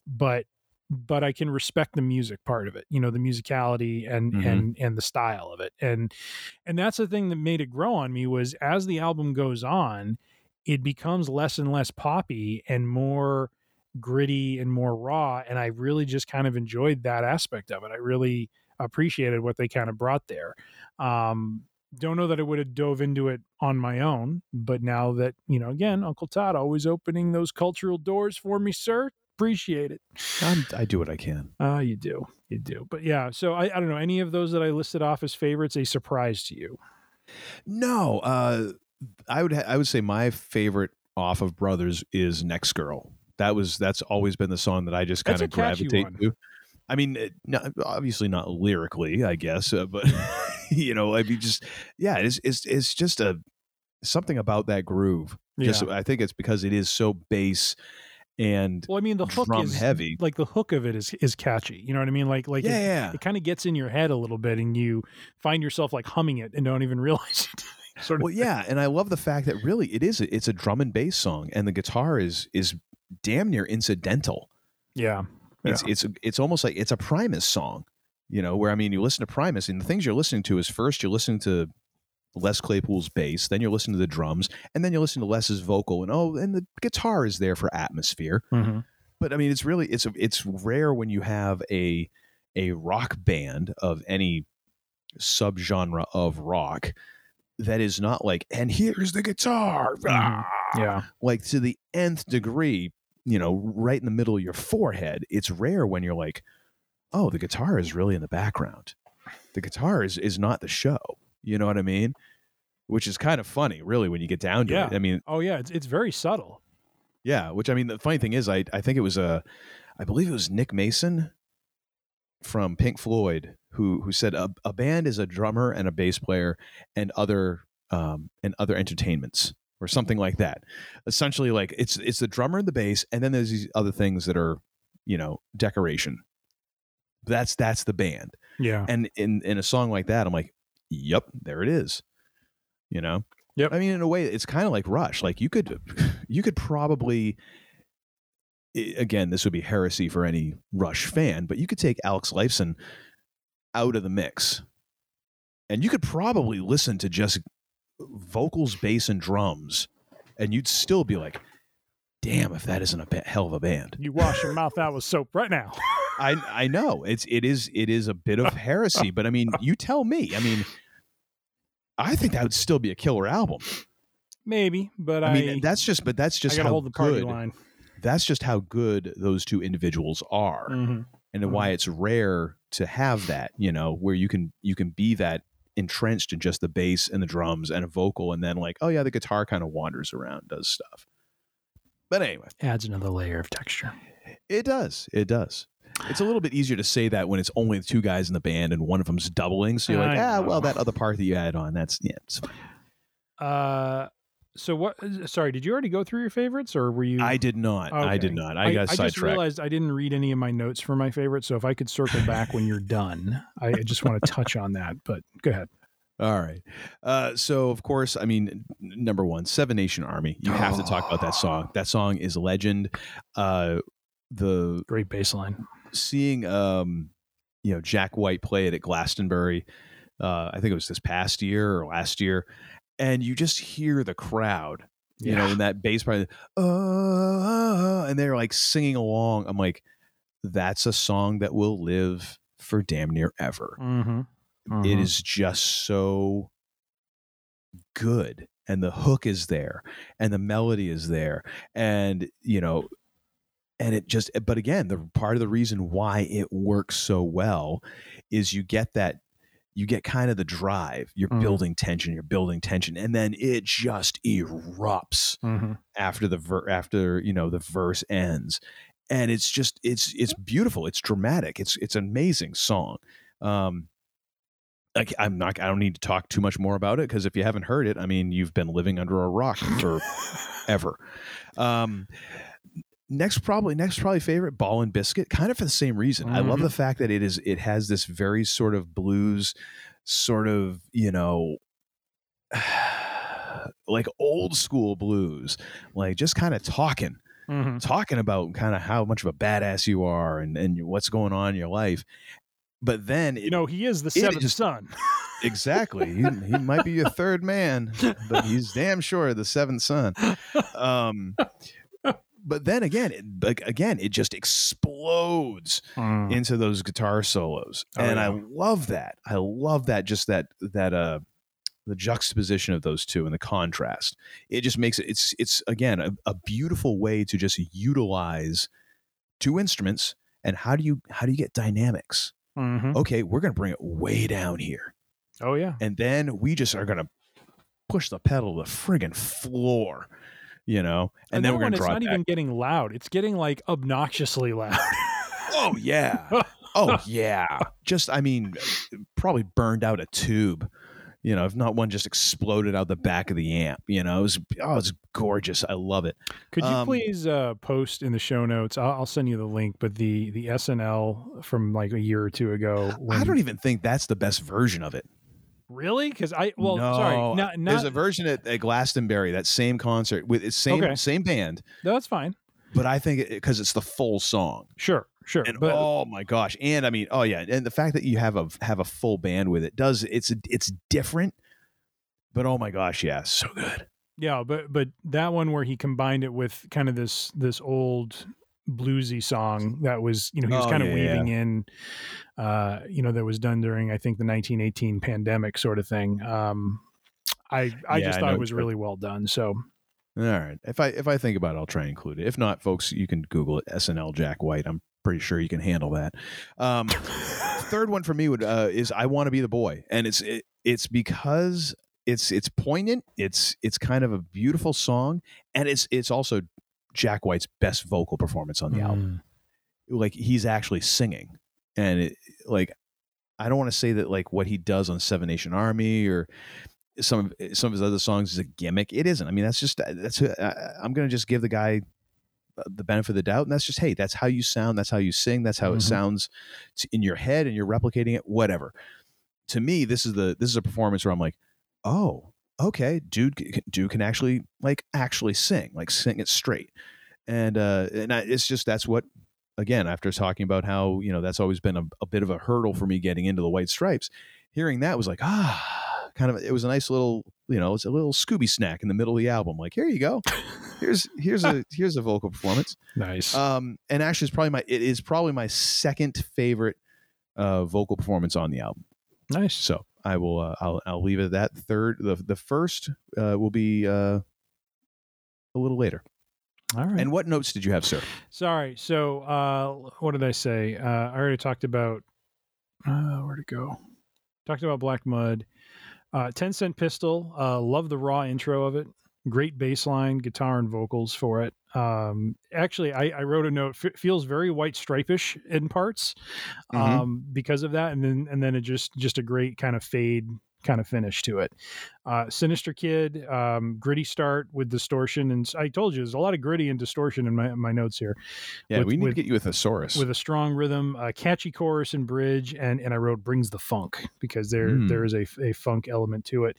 But but I can respect the music part of it, you know, the musicality and Mhm. and and the style of it. And and that's the thing that made it grow on me was as the album goes on, it becomes less and less poppy and more gritty and more raw and I really just kind of enjoyed that aspect of it. I really appreciated what they kind of brought there. Um don't know that I would have dove into it on my own, but now that, you know, again, Uncle Todd always opening those cultural doors for me, sir. Appreciate it. I'm, I do what I can. Uh, you do. You do. But yeah, so I, I don't know. Any of those that I listed off as favorites, a surprise to you? No, uh, I would ha- I would say my favorite off of Brothers is Next Girl. That was that's always been the song that I just kind of gravitate to. I mean, it, not, obviously not lyrically, I guess, uh, but you know, I mean, just yeah, it's it's it's just a something about that groove. Just Yeah. I think it's because it is so bass and Well, I mean, the hook is heavy. Like the hook of it is is catchy. You know what I mean? Like like Yeah, it, yeah. it kind of gets in your head a little bit, and you find yourself like humming it and don't even realize it. Sort of. Well, yeah, and I love the fact that really it is it's a drum and bass song, and the guitar is is damn near incidental. Yeah. It's it's it's almost like it's a Primus song, you know. Where I mean, you listen to Primus, and the things you're listening to is first you're listening to Les Claypool's bass, then you're listening to the drums, and then you're listening to Les's vocal, and oh, and the guitar is there for atmosphere. Mhm. But I mean, it's really it's it's rare when you have a a rock band of any subgenre of rock that is not like, and here's the guitar, ah, Yeah. like to the nth degree, you know, right in the middle of your forehead. It's rare when you're like, oh, the guitar is really in the background. The guitar is is not the show. You know what I mean? Which is kind of funny, really, when you get down to Yeah. it. I mean, Oh yeah. It's it's very subtle. yeah, which I mean, the funny thing is, I I think it was uh, I believe it was Nick Mason from Pink Floyd who who said a, a band is a drummer and a bass player and other um and other entertainments or something like that. Essentially, like it's it's the drummer and the bass, and then there's these other things that are you know decoration. That's that's the band, Yeah. and in in a song like that, I'm like, yep, there it is. You know? Yep. I mean, in a way, it's kind of like Rush. Like you could, you could probably, again, this would be heresy for any Rush fan, but you could take Alex Lifeson out of the mix, and you could probably listen to just vocals, bass, and drums, and you'd still be like, "Damn, if that isn't a ba- hell of a band." You wash your mouth out with soap right now. I I know it's it is it is a bit of heresy, but I mean, you tell me. I mean, I think that would still be a killer album. Maybe, but I, I mean, that's just but that's just I how hold the party good. line. That's just how good those two individuals are, Mhm. and why it's rare to have that. You know, where you can you can be that entrenched in just the bass and the drums and a vocal, and then like, oh yeah, the guitar kind of wanders around, does stuff. But anyway, Adds another layer of texture. it does. It does. It's a little bit easier to say that when it's only the two guys in the band and one of them's doubling. So you're like, I ah, well, that other part that you add on, that's yeah, it's fine. Uh, so what? Sorry, did you already go through your favorites, or were you? I did not. I did not. I, got I just realized I didn't read any of my notes for my favorites. So if I could circle back when you're done, I just want to touch on that. But go ahead. All right. Uh, so of course, I mean, number one, Seven Nation Army. You have to talk about that song. That song is legend. Uh, the Great bass line. seeing, um, you know, Jack White play it at Glastonbury. Uh, I think it was this past year or last year, and you just hear the crowd. You know, in that bass part, uh, and they're like singing along. I'm like, that's a song that will live for damn near ever Mm-hmm. it is just so good and the hook is there and the melody is there and you know and it just but again the part of the reason why it works so well is you get that you get kind of the drive you're Mhm. building tension you're building tension and then it just erupts Mm-hmm. after the ver- after you know the verse ends and it's just it's it's beautiful it's dramatic it's it's an amazing song um like i'm not i don't need to talk too much more about it because if you haven't heard it i mean you've been living under a rock for ever um next probably next probably favorite ball and biscuit kind of for the same reason i love Mhm. the fact that it is it has this very sort of blues sort of you know like old school blues like just kind of talking Mm-hmm. talking about kind of how much of a badass you are and, and what's going on in your life but then You know, he is the seventh just- son. exactly he, he might be your third man but he's damn sure the seventh son um but then again it, like again it just explodes Mm. into those guitar solos. Oh, and i love that. I love that just that that uh the juxtaposition of those two and the contrast. It just makes it it's it's again a, a beautiful way to just utilize two instruments and how do you how do you get dynamics? Mhm. okay we're going to bring it way down here. Oh yeah. and then we just are going to push the pedal to the friggin' floor you know and, then that we're one, to it's not back. even getting loud. It's getting like obnoxiously loud. oh yeah oh yeah just i mean probably burned out a tube you know if not one just exploded out the back of the amp you know it was oh it's gorgeous i love it Could you Um, please uh, post in the show notes? I'll, I'll send you the link. But the the SNL from like a year or two ago. i don't even think that's the best version of it really because I well no, sorry not, there's a version at, at glastonbury that same concert with its same Okay. same band no, that's fine. but i think because it's the full song Sure, sure. and but oh my gosh and i mean oh yeah and the fact that you have a have a full band with it does it's it's different but oh my gosh yeah so good yeah, but but that one where he combined it with kind of this this old bluesy song that was you know he was Oh, kind of yeah, weaving in uh you know that was done during I think the 1918 pandemic sort of thing. Um I I Yeah, just thought know it was really well done. So all right if i if i think about it i'll try and include it if not folks you can google it snl jack white i'm pretty sure you can handle that um third one for me would uh is i want to be the boy and it's it, it's because it's it's poignant it's it's kind of a beautiful song and it's it's also jack white's best vocal performance on the album. Mm, like he's actually singing. And it, like i don't want to say that like what he does on seven nation army or some of some of his other songs is a gimmick. It isn't. I mean that's just that's uh, i'm gonna just give the guy uh, the benefit of the doubt and that's just hey that's how you sound that's how you sing that's how Mhm. it sounds in your head and you're replicating it whatever. To me, this is the this is a performance where I'm like, oh, okay, dude, dude can actually like actually sing, like sing it straight, and uh, and I, it's just that's what again after talking about how you know that's always been a, a bit of a hurdle for me getting into the White Stripes, hearing that was like ah, kind of it was a nice little you know it's a little Scooby snack in the middle of the album. Like here you go, here's here's a here's a vocal performance. Nice. Um, and actually, it's probably my it is probably my second favorite uh, vocal performance on the album. Nice. So I will uh, I'll I'll leave it at that. Third, the the first uh, will be uh, a little later. All right. And what notes did you have, sir? Sorry. So, uh, what did I say? Uh, I already talked about. Uh, where to go? Talked about Black Mud. Uh, Ten Cent Pistol. Uh, love the raw intro of it. Great bass line, guitar, and vocals for it. Um, actually, I, I wrote a note. F- feels very white stripish in parts Mhm. um, because of that, and then and then it just just a great kind of fade kind of finish to it. Uh, Sinister Kid, um, gritty start with distortion, and I told you there's a lot of gritty and distortion in my my notes here. Yeah, With- we need with- to get you with a thesaurus. with a strong rhythm, a catchy chorus and bridge, and and I wrote brings the funk because there Mm. there is a, a funk element to it.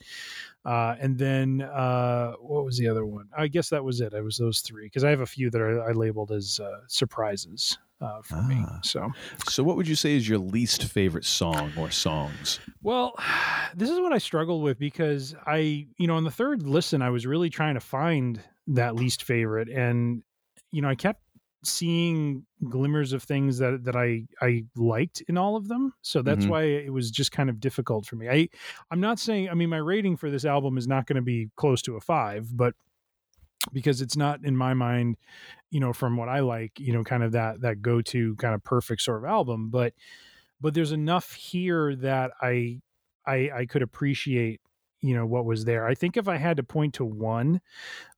Uh, and then uh, what was the other one? I guess that was it. I was those three because I have a few that are, I labeled as uh, surprises uh, for me. Ah. So so, what would you say is your least favorite song or songs? Well, this is what I struggled with because I, you know, on the third listen, I was really trying to find that least favorite, and you know, I kept seeing glimmers of things that that I I liked in all of them. So that's Mhm. why it was just kind of difficult for me. I I'm not saying I mean my rating for this album is not going to be close to a 5, but because it's not in my mind, you know, from what I like, you know, kind of that that go-to kind of perfect sort of album, but but there's enough here that I I I could appreciate you know what was there. I think if I had to point to one,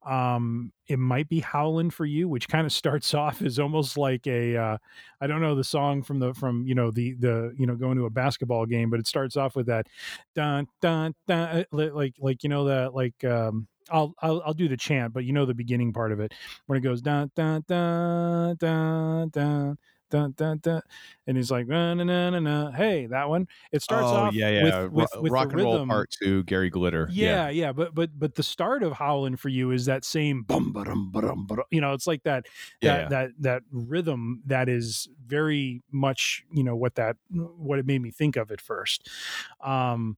um, it might be "Howlin' for You," which kind of starts off as almost like a uh, I don't know the song from the from you know the the you know going to a basketball game, but it starts off with that dun dun dun like like you know that like um. I'll, I'll I'll do the chant, but you know the beginning part of it when it goes dun dun dun dun dun dun dun dun, and he's like na na na na. Hey, that one. It starts oh off yeah, yeah, with, Ro- with, with rock and roll rhythm. part two, Gary Glitter. Yeah, yeah, but but but the start of Howlin' for You is that same bum ba-dum, ba-dum, ba-dum. you know, it's like that Yeah, that yeah. that that rhythm that is very much, you know, what that what it made me think of at first. Um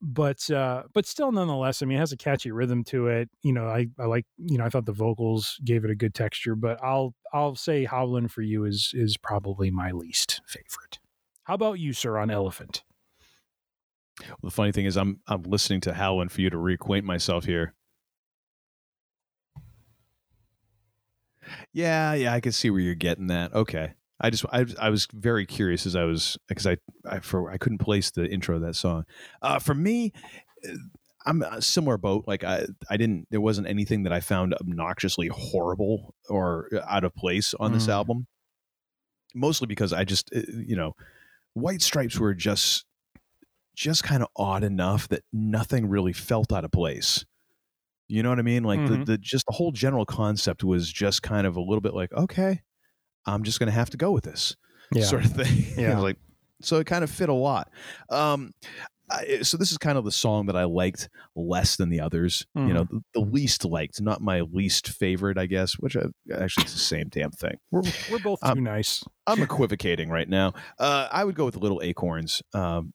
but uh but still nonetheless, I mean it has a catchy rhythm to it. You know, I I like, you know, I thought the vocals gave it a good texture, but I'll I'll say Howlin' for You is is probably my least favorite. How about you, sir, on Elephant? Well, the funny thing is, I'm I'm listening to Howlin' for you to reacquaint myself here. Yeah, yeah, I can see where you're getting that. Okay, I just I, I was very curious as I was because I I for I couldn't place the intro of that song. Uh, for me, uh, I'm a similar boat. Like I I didn't there wasn't anything that I found obnoxiously horrible or out of place on this Mm. album. Mostly because I just uh, you know, White Stripes were just just kind of odd enough that nothing really felt out of place. You know what I mean? Like Mhm. the, the just the whole general concept was just kind of a little bit like, okay, I'm just going to have to go with this Yeah. sort of thing. Yeah. like so it kind of fit a lot. Um, I, so this is kind of the song that I liked less than the others. You know, the, the least liked, not my least favorite, I guess. Which I, actually it's the same damn thing. We're we're both too Um, nice. I'm equivocating right now. Uh, I would go with Little Acorns, um,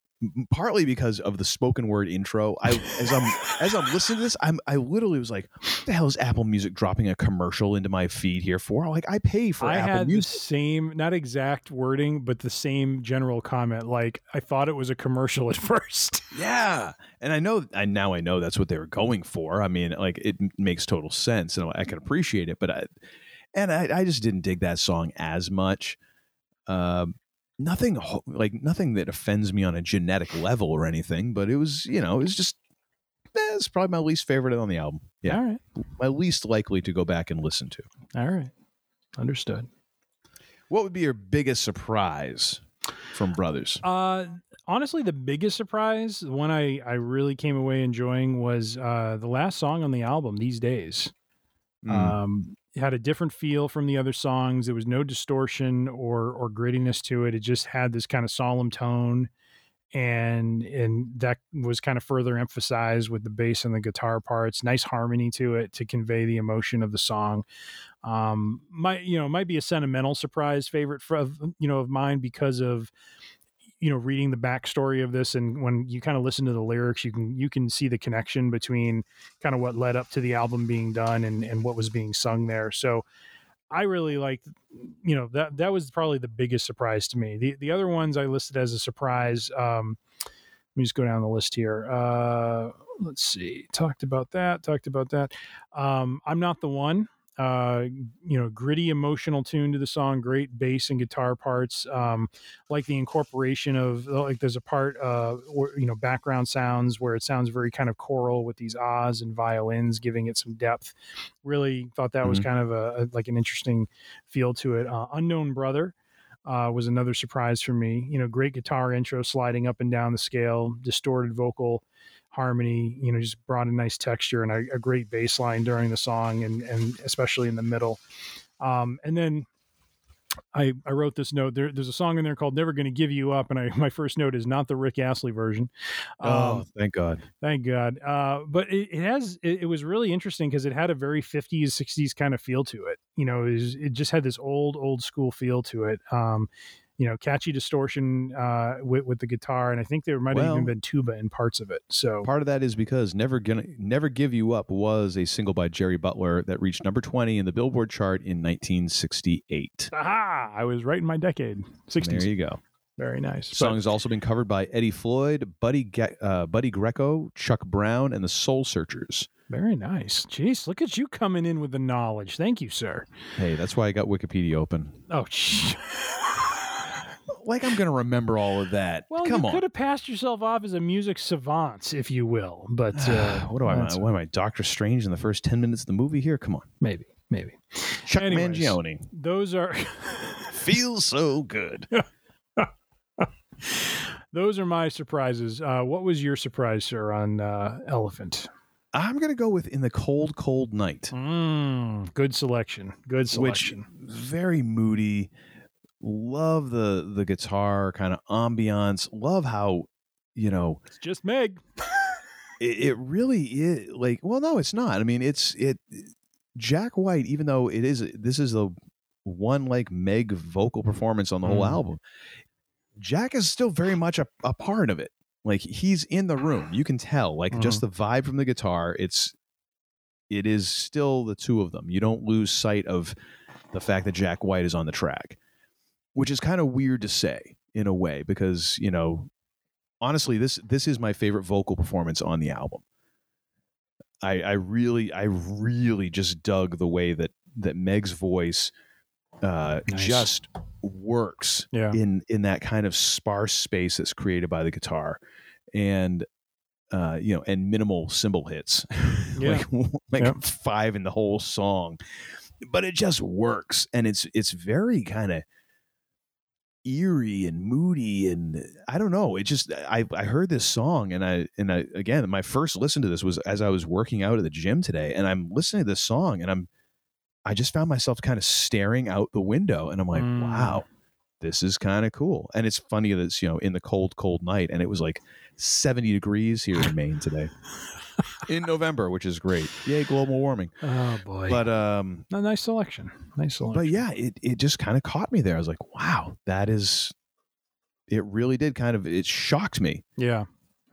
partly because of the spoken word intro. I as I'm as I'm listening to this, I'm I literally was like, "What the hell is Apple Music dropping a commercial into my feed here for?" Like I pay for I Apple had Music. the same, not exact wording, but the same general comment. Like I thought it was a commercial at first. Yeah, and I know I now I know that's what they were going for. I mean, like it makes total sense, and I can appreciate it. But I and I, I just didn't dig that song as much. Um, nothing like nothing that offends me on a genetic level or anything. But it was you know it was just eh, it's probably my least favorite on the album. Yeah, All right. my least likely to go back and listen to. All right. Understood. What would be your biggest surprise from Brothers? Uh, honestly, the biggest surprise, the one I, I really came away enjoying was uh, the last song on the album, These Days. Mm. Um, it had a different feel from the other songs. There was no distortion or or grittiness to it. It just had this kind of solemn tone, and and that was kind of further emphasized with the bass and the guitar parts. Nice harmony to it to convey the emotion of the song. Um, might you know might be a sentimental surprise favorite for you know of mine because of you know reading the backstory of this and when you kind of listen to the lyrics you can you can see the connection between kind of what led up to the album being done and and what was being sung there. So i really like you know that that was probably the biggest surprise to me. The the other ones i listed as a surprise um let me just go down the list here. Uh let's see talked about that talked about that. Um i'm not the one uh you know gritty emotional tune to the song great bass and guitar parts um like the incorporation of like there's a part uh or, you know background sounds where it sounds very kind of choral with these ahs and violins giving it some depth really thought that mm-hmm. was kind of a, a, like an interesting feel to it uh, unknown brother uh, was another surprise for me. You know, great guitar intro, sliding up and down the scale, distorted vocal harmony, you know, just brought a nice texture and a, a great bass line during the song and, and especially in the middle. Um, and then I, I wrote this note. There, there's a song in there called "Never Gonna Give You Up," and I, my first note is not the Rick Astley version. Oh, um, oh, thank God! Thank God. Uh, but it, it has. It, it, was really interesting because it had a very 50s, 60s kind of feel to it. You know, it, was, it just had this old, old school feel to it. Um, you know, catchy distortion uh, with, with the guitar, and I think there might have well, even been tuba in parts of it. So part of that is because "Never Gonna Never Give You Up" was a single by Jerry Butler that reached number twenty in the Billboard chart in 1968. Aha! I was right in my decade. 60s. There you go. Very nice. The song has also been covered by Eddie Floyd, Buddy Ge- uh, Buddy Greco, Chuck Brown, and the Soul Searchers. Very nice. Jeez, look at you coming in with the knowledge. Thank you, sir. Hey, that's why I got Wikipedia open. Oh, like I'm going to remember all of that. Well, Come you on. could have passed yourself off as a music savant, if you will. But uh, what do I? What am I? Doctor Strange in the first ten minutes of the movie? Here, come on. Maybe, maybe. Chuck Anyways, Mangione. Those are feels so good. those are my surprises. Uh, what was your surprise, sir, on uh, Elephant? I'm going to go with In the Cold, Cold Night. Mm, good selection. Good selection. Which very moody love the the guitar kind of ambiance love how you know it's just meg it, it, really is like well no it's not i mean it's it jack white even though it is this is the one like meg vocal performance on the whole mm. album jack is still very much a, a, part of it like he's in the room you can tell like mm. just mm-hmm. the vibe from the guitar it's it is still the two of them you don't lose sight of the fact that jack white is on the track which is kind of weird to say in a way because you know honestly this this is my favorite vocal performance on the album i i really i really just dug the way that that meg's voice uh nice. just works yeah. in in that kind of sparse space that's created by the guitar and uh you know and minimal cymbal hits yeah. like like yep. five in the whole song but it just works and it's it's very kind of eerie and moody and I don't know. It just I I heard this song and I and I again my first listen to this was as I was working out at the gym today and I'm listening to this song and I'm I just found myself kind of staring out the window and I'm like, mm. wow, this is kind of cool. And it's funny that it's, you know, in the cold, cold night and it was like 70 degrees here in Maine today. in November, which is great. Yay, global warming. Oh boy. But um a nice selection. Nice selection. But yeah, it it just kind of caught me there. I was like, wow, that is it really did kind of it shocked me. Yeah.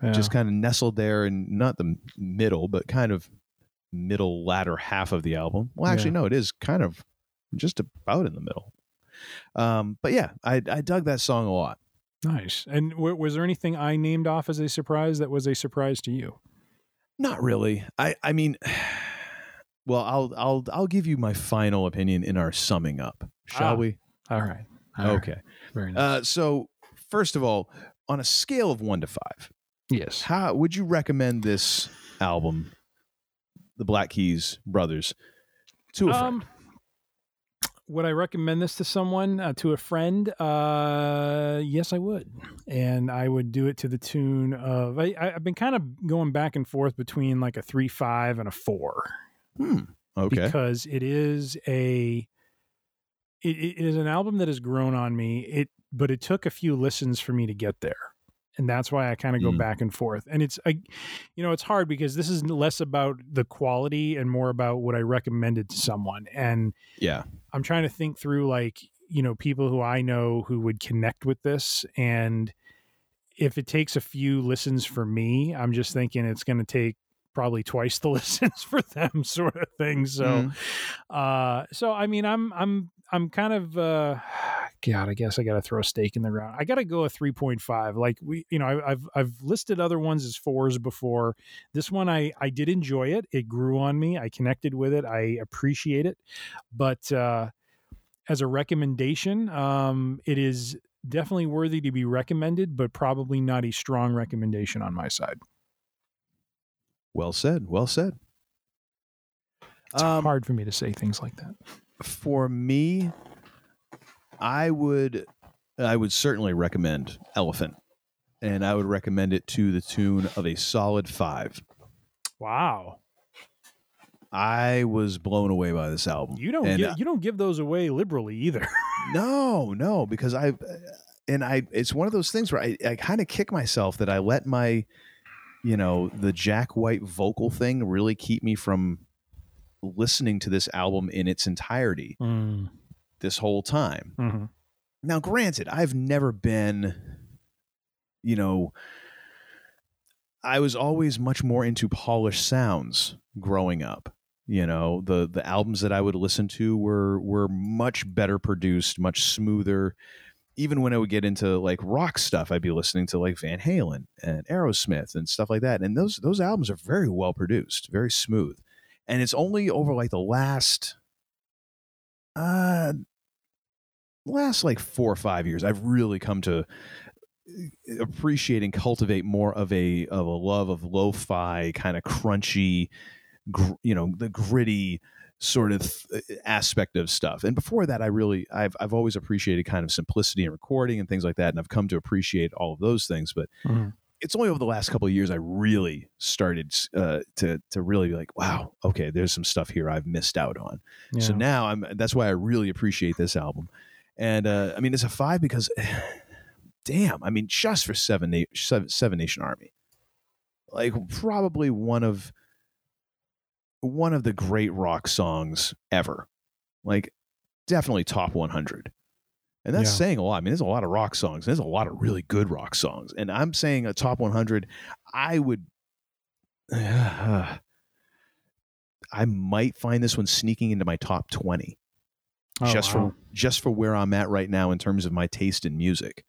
yeah. Just kind of nestled there and not the middle, but kind of middle latter half of the album. Well, actually, yeah. no, it is kind of just about in the middle. Um, but yeah, I I dug that song a lot. Nice. And w- was there anything I named off as a surprise that was a surprise to you? Not really. I I mean well, I'll I'll I'll give you my final opinion in our summing up. Shall ah, we? All right. All okay. Right. Very nice. Uh, so first of all, on a scale of 1 to 5. Yes. How would you recommend this album, The Black Keys Brothers, to a friend? Would I recommend this to someone, uh, to a friend? Uh, yes, I would, and I would do it to the tune of. I, have been kind of going back and forth between like a three, five, and a four. Hmm. Okay. Because it is a. It, it is an album that has grown on me. It, but it took a few listens for me to get there, and that's why I kind of go Mm. back and forth. And it's I, you know, it's hard because this is less about the quality and more about what I recommended to someone. And Yeah. I'm trying to think through like you know people who I know who would connect with this, and if it takes a few listens for me, I'm just thinking it's going to take probably twice the listens for them, sort of thing. So, Mhm. uh, so I mean, I'm I'm I'm kind of uh, God. I guess I got to throw a stake in the ground. I got to go a three point five. Like we, you know, I, I've I've listed other ones as fours before. This one, I I did enjoy it. It grew on me. I connected with it. I appreciate it, but uh, as a recommendation, um, it is definitely worthy to be recommended, but probably not a strong recommendation on my side. Well said. Well said. It's Um, hard for me to say things like that. for me, I would I would certainly recommend Elephant. And I would recommend it to the tune of a solid five. Wow, I was blown away by this album. you don't And, give, you don't give those away liberally either. No, no, because I and I it's one of those things where I, I kind of kick myself that I let my you know, the Jack White vocal thing really keep me from listening to this album in its entirety Mm, this whole time. mhm. Now, granted, I've never been, you know, I was always much more into polished sounds growing up. You know, the the albums that I would listen to were were much better produced, much smoother. Even when I would get into like rock stuff, I'd be listening to like Van Halen and Aerosmith and stuff like that. And those those albums are very well produced, very smooth. And it's only over like the last uh last like four or five years, I've really come to uh, appreciate and cultivate more of a of a love of lo-fi kind of crunchy, gr- you know, the gritty sort of th- aspect of stuff. And before that, I really I've I've always appreciated kind of simplicity in recording and things like that, and I've come to appreciate all of those things. But Mhm. it's only over the last couple of years I really started uh, to to really be like, wow, okay, there's some stuff here I've missed out on. So now I'm that's why I really appreciate this album. And uh, I mean, it's a five because, damn, I mean, just for Seven, Na- Seven, Seven Nation Army, like probably one of one of the great rock songs ever. Like, definitely top 100. And that's Yeah. saying a lot. I mean, there's a lot of rock songs. There's a lot of really good rock songs. And I'm saying a top 100, I would. I might find this one sneaking into my top 20 Oh, just wow. for just for where I'm at right now in terms of my taste in music.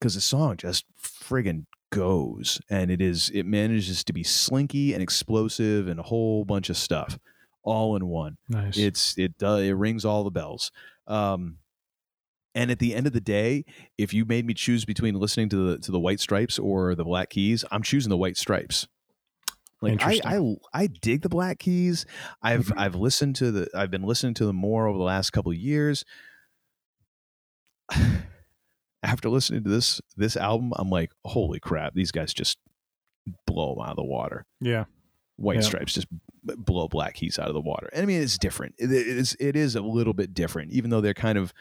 Because the song just friggin' goes, and it is it manages to be slinky and explosive and a whole bunch of stuff all in one. nice. It's it does it rings all the bells. Um, and at the end of the day, if you made me choose between listening to the to the White Stripes or the Black Keys, I'm choosing the White Stripes. Like I, I I dig the Black Keys. I've Mm-hmm. I've listened to the I've been listening to them more over the last couple of years. After listening to this this album, I'm like, holy crap, these guys just blow them out of the water. yeah. White Yeah. Stripes just blow Black Keys out of the water. And I mean, it's different. It, is it is a little bit different, even though they're kind of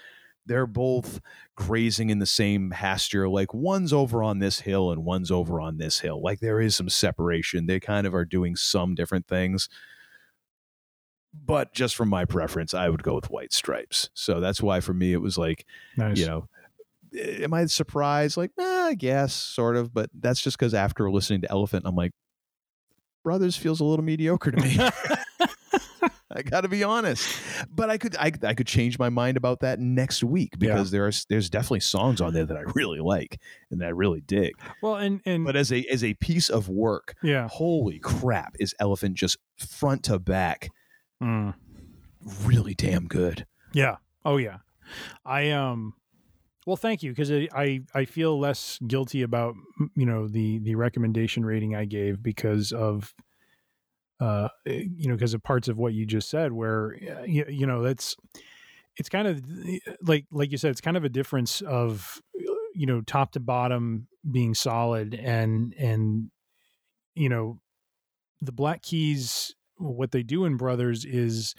they're both grazing in the same pasture. Like one's over on this hill and one's over on this hill. Like there is some separation. They kind of are doing some different things. But just from my preference, I would go with White Stripes. So that's why for me it was like, Nice. you know, am I surprised? Like, eh, I guess, sort of. But that's just because after listening to Elephant, I'm like, Brothers feels a little mediocre to me. I got to be honest, but I could I, I could change my mind about that next week because there's there's definitely songs on there that I really like and that I really dig. Well, and and But as a as a piece of work, yeah. holy crap, is Elephant just front to back Mm. really damn good. Yeah. Oh yeah. I um well thank you because I, I feel less guilty about you know the the recommendation rating I gave because of uh eh, you know because of parts of what you just said where you, you know that's it's kind of like like you said it's kind of a difference of you know top to bottom being solid and and you know the black keys what they do in brothers is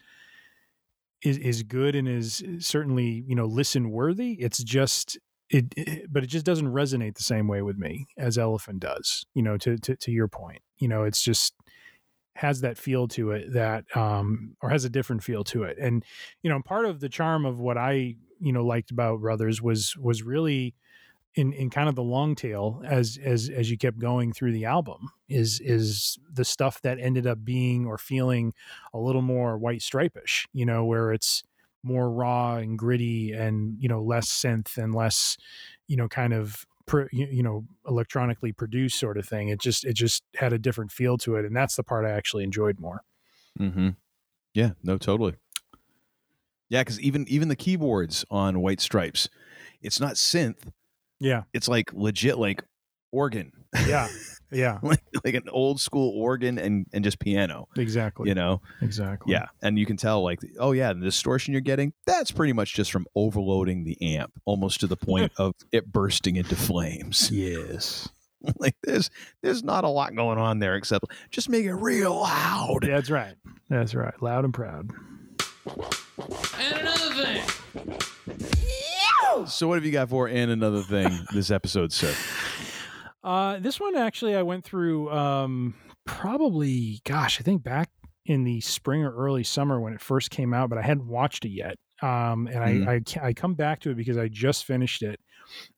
is is good and is certainly you know listen worthy it's just it, it, but it just doesn't resonate the same way with me as Elephant does. You know, to to to your point, you know, it's just has that feel to it that um or has a different feel to it and you know part of the charm of what i you know liked about brothers was was really in in kind of the long tail as as as you kept going through the album is is the stuff that ended up being or feeling a little more white stripish you know where it's more raw and gritty and you know less synth and less you know kind of you know electronically produced sort of thing. It just it just had a different feel to it and that's the part i actually enjoyed more. Mm-hmm. Yeah no totally. Yeah because even even the keyboards on white stripes it's not synth yeah. it's like legit like organ. Yeah. Yeah. Like like an old school organ and and just piano exactly. you know? Exactly. Yeah. And you can tell like oh yeah the distortion you're getting that's pretty much just from overloading the amp almost to the point of it bursting into flames. Yes. Like there's there's not a lot going on there except just make it real loud. That's right. That's right. Loud and proud. And another thing so what have you got for and another thing this episode sir uh, this one actually I went through um, probably, gosh, I think back in the spring or early summer when it first came out, but I hadn't watched it yet. Um, and mm. I, I, I come back to it because I just finished it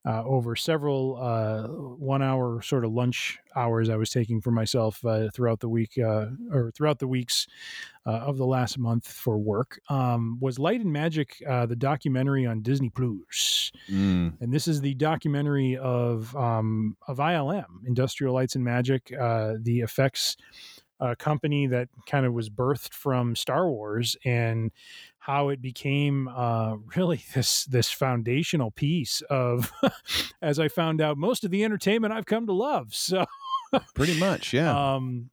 uh, over several uh, one hour sort of lunch hours I was taking for myself uh, throughout the week uh, or throughout the weeks uh, of the last month for work um, was Light and Magic, uh, the documentary on Disney Plus. Mm. And this is the documentary of um, of ILM, Industrial Lights and Magic, the effects a company that kind of was birthed from Star Wars and how it became uh, really this this foundational piece of, as I found out, most of the entertainment I've come to love. So, pretty much, yeah. Um,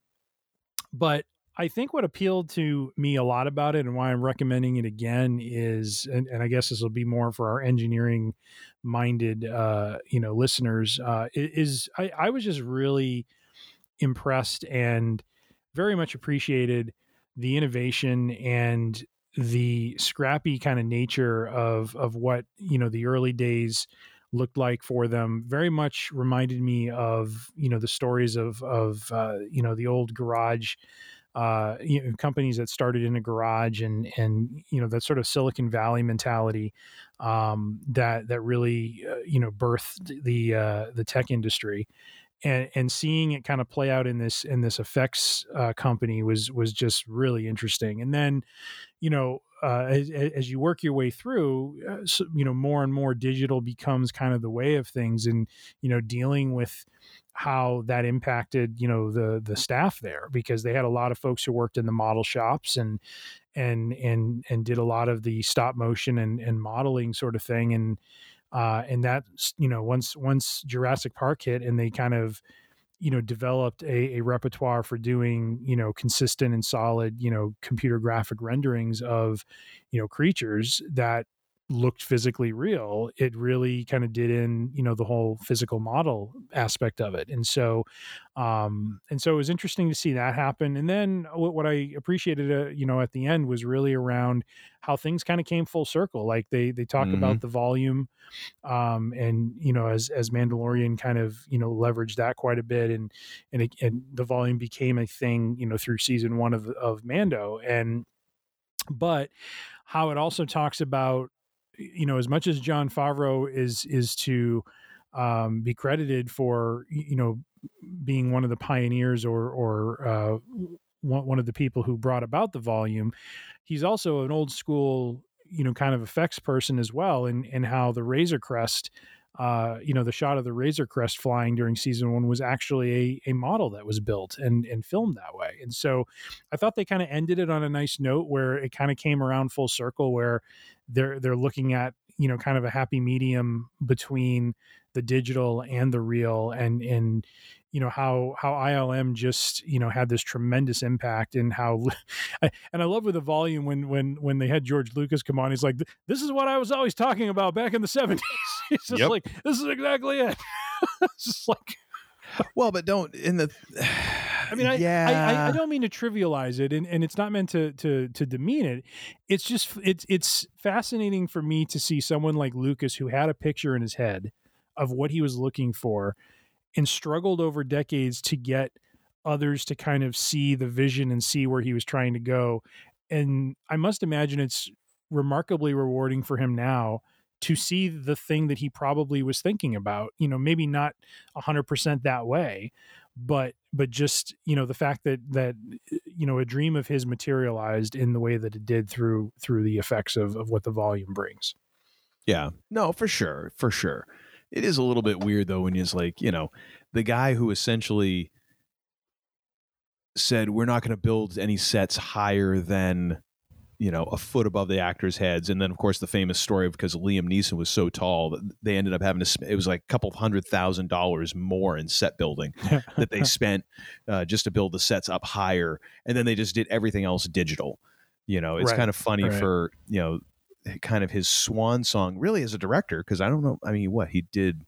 but I think what appealed to me a lot about it and why I'm recommending it again is, and, and I guess this will be more for our engineering minded, uh, you know, listeners, uh, is I, I was just really impressed and very much appreciated the innovation and the scrappy kind of nature of of what you know the early days looked like for them very much reminded me of you know the stories of of uh, you know the old garage uh, you know, companies that started in a garage and and you know that sort of Silicon Valley mentality um, that that really uh, you know birthed the uh, the tech industry and and seeing it kind of play out in this in this effects uh, company was was just really interesting. And then, you know, uh, as, as, you work your way through, uh, so, you know, more and more digital becomes kind of the way of things, and you know, dealing with how that impacted you know the the staff there because they had a lot of folks who worked in the model shops and and and and did a lot of the stop motion and and modeling sort of thing and uh, and that you know once once Jurassic Park hit and they kind of you know developed a, a, repertoire for doing you know consistent and solid you know computer graphic renderings of you know creatures that looked physically real it really kind of did in you know the whole physical model aspect of it and so um and so it was interesting to see that happen and then what, what i appreciated uh, you know at the end was really around how things kind of came full circle like they they talk mm-hmm. about the volume um and you know as as mandalorian kind of you know leveraged that quite a bit and and, it, and the volume became a thing you know through season one of of mando and but how it also talks about you know, as much as Jon Favreau is is to um, be credited for you know being one of the pioneers or or uh, one, one of the people who brought about the volume, he's also an old school you know kind of effects person as well, and and how the Razor Crest uh, you know, the shot of the Razor Crest flying during season one was actually a, a model that was built and, and filmed that way. And so I thought they kind of ended it on a nice note where it kind of came around full circle where they're they're looking at, you know, kind of a happy medium between the digital and the real and and you know how how ILM just you know had this tremendous impact and how and I love with the volume when when when they had George Lucas come on he's like this is what I was always talking about back in the 70s he's just yep. like this is exactly it it's just like well but don't in the I mean, I, yeah. I, I, I don't mean to trivialize it, and, and it's not meant to to to demean it. It's just it's it's fascinating for me to see someone like Lucas who had a picture in his head of what he was looking for, and struggled over decades to get others to kind of see the vision and see where he was trying to go. And I must imagine it's remarkably rewarding for him now to see the thing that he probably was thinking about you know maybe not 100% that way but but just you know the fact that that you know a dream of his materialized in the way that it did through through the effects of of what the volume brings. Yeah. No for sure for sure it is a little bit weird though when it's like you know the guy who essentially said we're not going to build any sets higher than you know a foot above the actors' heads, and then of course the famous story of because Liam Neeson was so tall that they ended up having to. It was like a couple hundred thousand dollars more in set building that they spent uh, just to build the sets up higher, and then they just did everything else digital. You know, it's Right, kind of funny right. for you know, kind of his swan song, really as a director, because I don't know. I mean, what he did.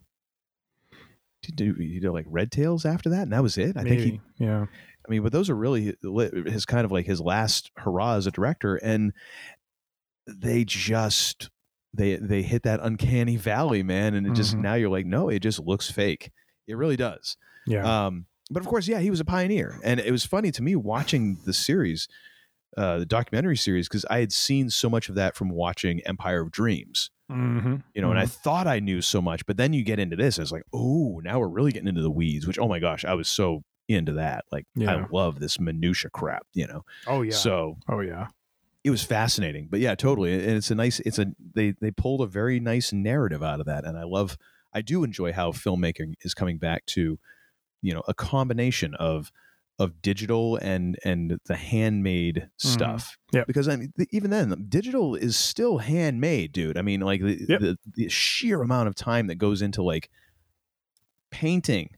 Did do he did like Red Tails after that, and that was it. I think he yeah I mean, but those are really his kind of like his last hurrah as a director, and they just they they hit that uncanny valley, man, and it just Mhm. now you're like, no, it just looks fake. It really does. yeah Um, but of course, yeah, he was a pioneer, and it was funny to me watching the series, uh, the documentary series, because I had seen so much of that from watching Empire of Dreams. mm-hmm. You know, and I thought I knew so much, but then you get into this, and it's like, oh, now we're really getting into the weeds. Which, oh my gosh, I was so into that. Like, Yeah. I love this minutia crap. You know, oh yeah so oh yeah it was fascinating. But yeah, totally, and it's a nice. It's a they they pulled a very nice narrative out of that, and I love. I do enjoy how filmmaking is coming back to, you know, a combination of of digital and and the handmade mm-hmm. stuff. yeah. Because I mean, the, even then, digital is still handmade, dude. I mean, like the, Yep. the the sheer amount of time that goes into like painting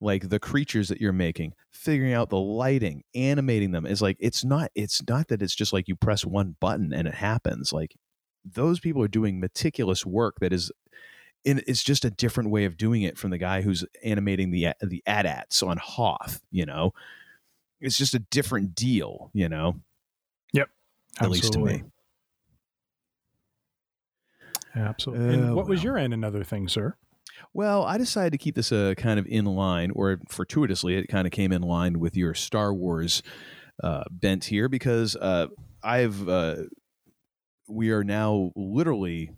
like the creatures that you're making figuring out the lighting animating them is like it's not it's not that it's just like you press one button and it happens like those people are doing meticulous work that is in it's just a different way of doing it from the guy who's animating the the AT-ATs on Hoth you know? It's just a different deal you know? Yep. at least to me. Absolutely. absolutely and Oh, what was your end another thing sir? Well, I decided to keep this uh, kind of in line, or fortuitously, it kind of came in line with your Star Wars uh, bent here because uh, I've uh, we are now literally,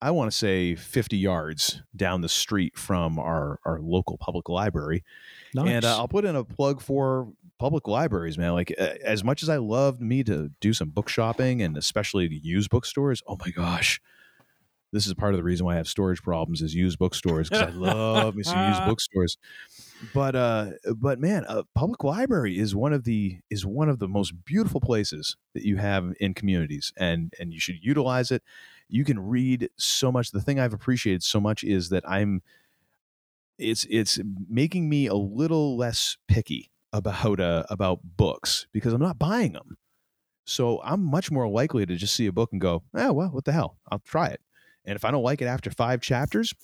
I want to say, fifty yards down the street from our our local public library, nice. and uh, I'll put in a plug for public libraries, man. Like uh, as much as I loved me to do some book shopping and especially to use bookstores, oh my gosh. This is part of the reason why I have storage problems is used bookstores because I love me some used bookstores. But uh but man, a public library is one of the is one of the most beautiful places that you have in communities and and you should utilize it. You can read so much. The thing I've appreciated so much is that I'm it's it's making me a little less picky about uh, about books because I'm not buying them. So I'm much more likely to just see a book and go, "Oh, well, what the hell? I'll try it." And if I don't like it after 5 chapters,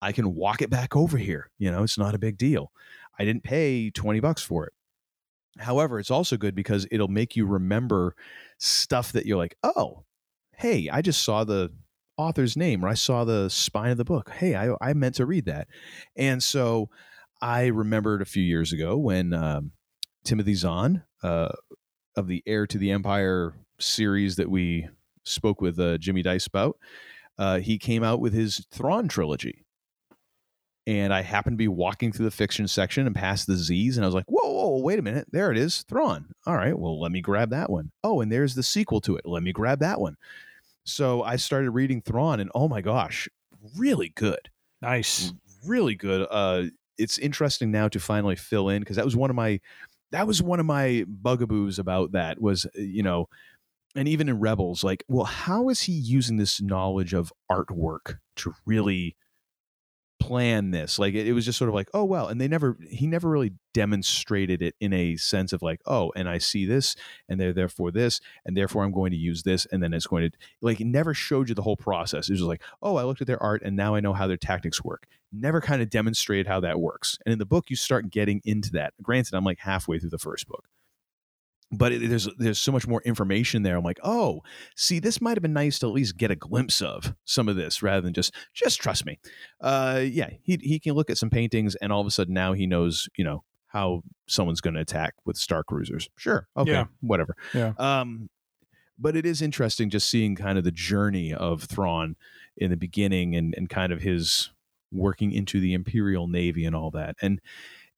I can walk it back over here. You know, it's not a big deal. I didn't pay 20 bucks for it. However, it's also good because it'll make you remember stuff that you're like, "Oh, hey, I just saw the author's name or I saw the spine of the book. Hey, I, I meant to read that. And so I remembered a few years ago when um, Timothy Zahn uh, of the Heir to the Empire series that we spoke with uh, Jimmy Dice about, uh, he came out with his Thrawn trilogy. And I happened to be walking through the fiction section and past the Z's, and I was like, whoa, whoa, wait a minute. There it is, Thrawn. All right, well, let me grab that one. Oh, and there's the sequel to it. Let me grab that one. So I started reading Thrawn, and oh my gosh, really good nice really good. Uh, it's interesting now to finally fill in because that was one of my that was one of my bugaboos about that was uh, you know, and even in Rebels, like, well, how is he using this knowledge of artwork to really plan this. Like it, it was just sort of like, oh well, and they never he never really demonstrated it in a sense of like, oh, and I see this, and they're therefore this, and therefore I'm going to use this, and then it's going to like it never showed you the whole process. It was just like, oh, I looked at their art and now I know how their tactics work. Never kind of demonstrated how that works. And in the book, you start getting into that. Granted, I'm like halfway through the first book but it, there's there's so much more information there. I'm like, oh, see, this might have been nice to at least get a glimpse of some of this rather than just just trust me. Uh, yeah, he he can look at some paintings and all of a sudden now he knows you know how someone's going to attack with star cruisers. Sure, okay, Yeah. whatever. Yeah. Um, but it is interesting just seeing kind of the journey of Thrawn in the beginning and and kind of his working into the Imperial Navy and all that. And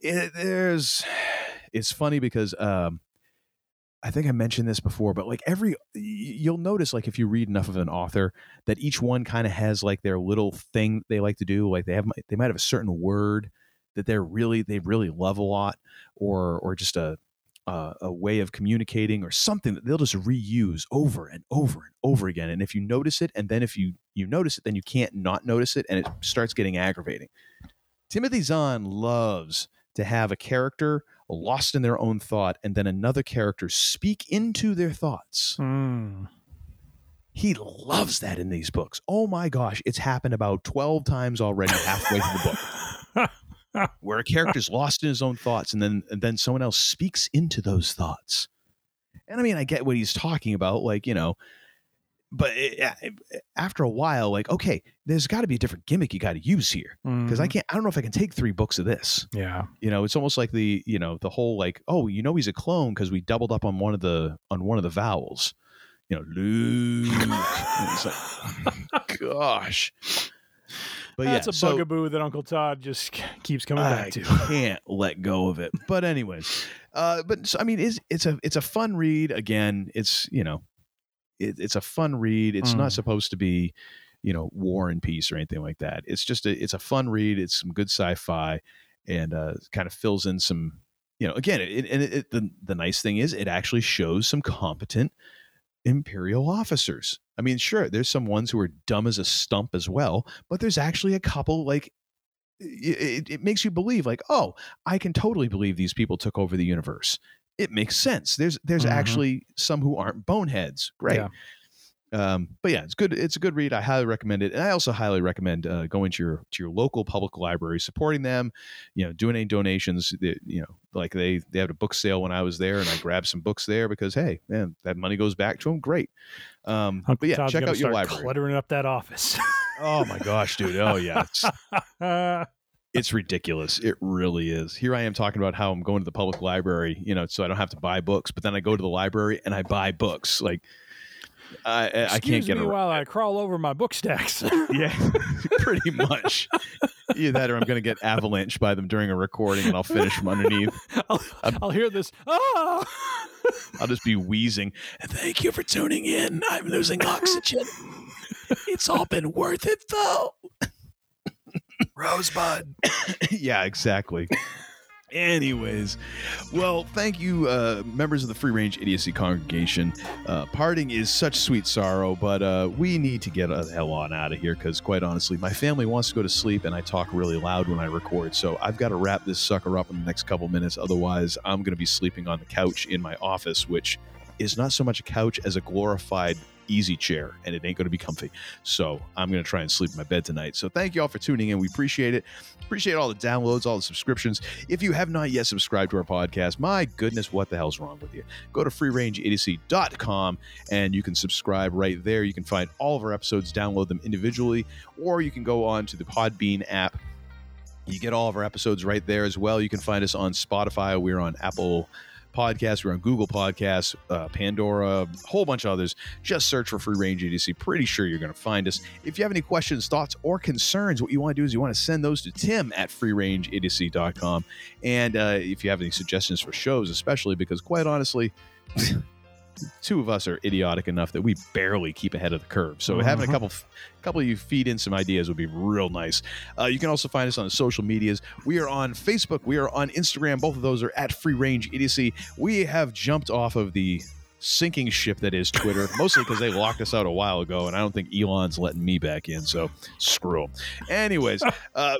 it, there's it's funny because um I think I mentioned this before, but like every you'll notice like if you read enough of an author that each one kind of has like their little thing they like to do. Like they have they might have a certain word that they're really they really love a lot, or or just a a, a way of communicating or something that they'll just reuse over and over and over again. And if you notice it, and then if you you notice it, then you can't not notice it, and it starts getting aggravating. Timothy Zahn loves to have a character lost in their own thought and then another character speak into their thoughts. Hmm. He loves that in these books. Oh my gosh, it's happened about 12 times already halfway through the book. Where a character's lost in his own thoughts and then and then someone else speaks into those thoughts. And I mean, I get what he's talking about like, you know, but it, it- after a while like, okay, there's got to be a different gimmick you got to use here because I Mhm. can't I don't know if I can take 3 books of this Yeah. you know it's almost like the you know the whole like oh you know he's a clone because we doubled up on one of the on one of the vowels you know luke it's like gosh but That's yeah a so bugaboo that Uncle Todd just keeps coming I back to. can't let go of it but anyways uh but so, i mean it's it's a it's a fun read again it's you know it, it's a fun read it's Mm. not supposed to be you know war and peace or anything like that. It's just a it's a fun read it's some good sci-fi and uh kind of fills in some you know again it, and it, it, the, the nice thing is it actually shows some competent imperial officers. I mean sure there's some ones who are dumb as a stump as well but there's actually a couple like it, it, it makes you believe like oh i can totally believe these people took over the universe it makes sense there's there's Mhm. actually some who aren't boneheads great Yeah. um, but yeah, it's good. It's a good read. I highly recommend it, and I also highly recommend uh, going to your to your local public library, supporting them. You know, doing any donations. That, you know, like they they had a book sale when I was there, and I grabbed some books there because hey, man, that money goes back to them. Great. Um, Uncle but yeah, Todd's check out your library. cluttering up that office. Oh my gosh, dude. Oh yeah, it's, ridiculous. It really is. Here I am talking about how I'm going to the public library, you know, so I don't have to buy books. But then I go to the library and I buy books. Like I, I- I can't get me around. while I crawl over my book stacks. Yeah, pretty much. Either that or I'm going to get avalanched by them during a recording and I'll finish from underneath. I'll, I'll hear this. Ah! I'll just be wheezing. Thank you for tuning in. I'm losing oxygen. It's all been worth it, though. Rosebud. yeah, exactly. Anyways, well, thank you, uh, members of the Free Range Idiocy congregation. Uh, parting is such sweet sorrow, but uh, we need to get the hell on out of here because, quite honestly, my family wants to go to sleep and I talk really loud when I record. So I've got to wrap this sucker up in the next couple minutes. Otherwise, I'm going to be sleeping on the couch in my office, which is not so much a couch as a glorified easy chair, and it ain't going to be comfy. So I'm going to try and sleep in my bed tonight. So thank you all for tuning in. We appreciate it. Appreciate all the downloads, all the subscriptions. If you have not yet subscribed to our podcast, my goodness, what the hell's wrong with you? Go to freerangeidiocy.com and you can subscribe right there. You can find all of our episodes, download them individually, or you can go on to the Podbean app. You get all of our episodes right there as well. You can find us on Spotify. We're on Apple Podcasts. We're on Google Podcasts, uh, Pandora, a whole bunch of others. Just search for Free Range Idiocy. Pretty sure you're going to find us. If you have any questions, thoughts, or concerns, what you want to do is you want to send those to Tim at freerangeidiocy.com. And uh, if you have any suggestions for shows, especially because, quite honestly, two of us are idiotic enough that we barely keep ahead of the curve. So having a couple, couple of you feed in some ideas would be real nice. Uh, you can also find us on the social medias. We are on Facebook. We are on Instagram. Both of those are at Free Range Idiocy. We have jumped off of the sinking ship that is Twitter, mostly because they locked us out a while ago, and I don't think Elon's letting me back in. So screw 'em. Anyways, uh,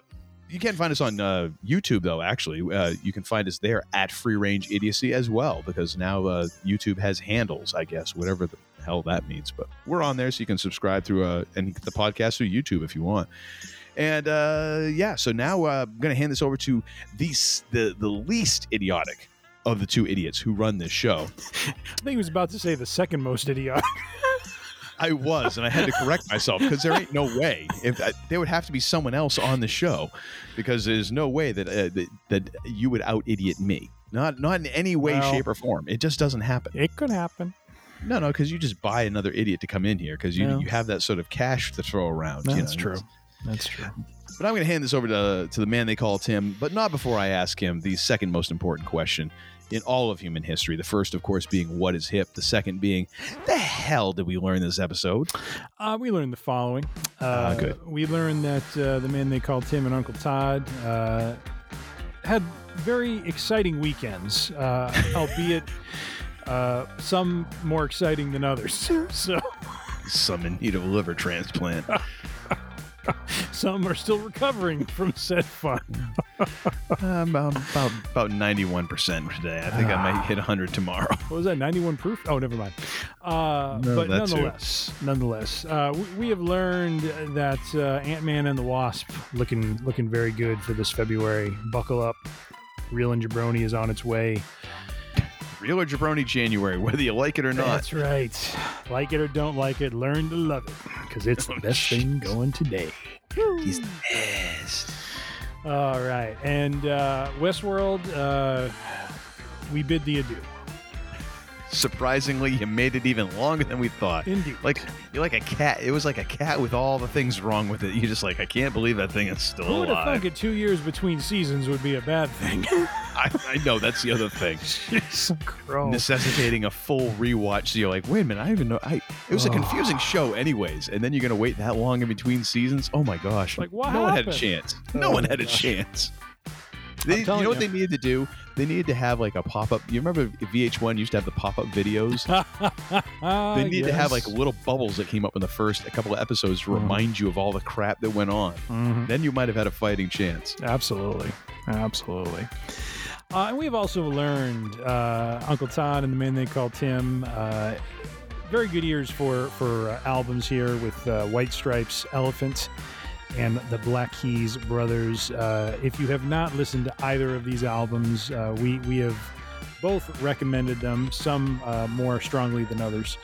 you can't find us on uh, YouTube though. Actually, uh, you can find us there at Free Range Idiocy as well, because now uh, YouTube has handles, I guess, whatever the hell that means. But we're on there, so you can subscribe through uh, and the podcast through YouTube if you want. And uh, yeah, so now uh, I'm going to hand this over to the the the least idiotic of the two idiots who run this show. I think he was about to say the second most idiotic. I was, and I had to correct myself because there ain't no way. If uh, there would have to be someone else on the show, because there's no way that uh, that, that you would out idiot me. Not not in any way, Well- shape, or form. It just doesn't happen. It could happen. No, no, because you just buy another idiot to come in here because you No. you have that sort of cash to throw around. you That's know, true. That's true. But I'm going to hand this over to to the man they call Tim, but not before I ask him the second most important question in all of human history. The first, of course, being what is hip. The second being, the hell did we learn this episode? Uh, we learned the following. Uh, good. We learned that uh, the man they called Tim and Uncle Todd uh, had very exciting weekends, uh, albeit uh, some more exciting than others. so Some in need of a liver transplant. some are still recovering from said fun. Uh, about about about ninety one percent today. I think I might hit hundred tomorrow. What was that? 91 proof? Oh, never mind. Uh, No, but that too. nonetheless, nonetheless, uh, we, we have learned that uh, Ant Man and the Wasp looking looking very good for this February. Buckle up. Real and Jabroni is on its way. Real or jabroni January, whether you like it or not. That's right. Like it or don't like it, learn to love it because it's the best thing going today. He's the best. All right, and uh, Westworld, uh, we bid thee adieu. Surprisingly, you made it even longer than we thought. Indeed. Like you're like a cat. It was like a cat with all the things wrong with it. You're just like I can't believe that thing is still Who would have alive. thunk it two years between seasons would be a bad thing? I, I know that's the other thing. Necessitating a full rewatch. So you're like, wait a minute, I don't even know. I it was a Oh. confusing show, anyways. And then you're gonna wait that long in between seasons. Oh my gosh! Like, what No one had a chance. No Oh one had a gosh. chance. They, you know telling what they needed to do? They needed to have like a pop up. You remember VH1 used to have the pop up videos? they needed to have like little bubbles that came up in the first a couple of episodes to Mhm. remind you of all the crap that went on. Mhm. Then you might have had a fighting chance. Absolutely. Absolutely. Uh, and we've also learned uh, Uncle Todd and the man they call Tim. Uh, very good ears for for uh, albums here with uh, White Stripes, Elephant, and the Black Keys Brothers. Uh, if you have not listened to either of these albums, uh, we we have both recommended them. Some uh, more strongly than others,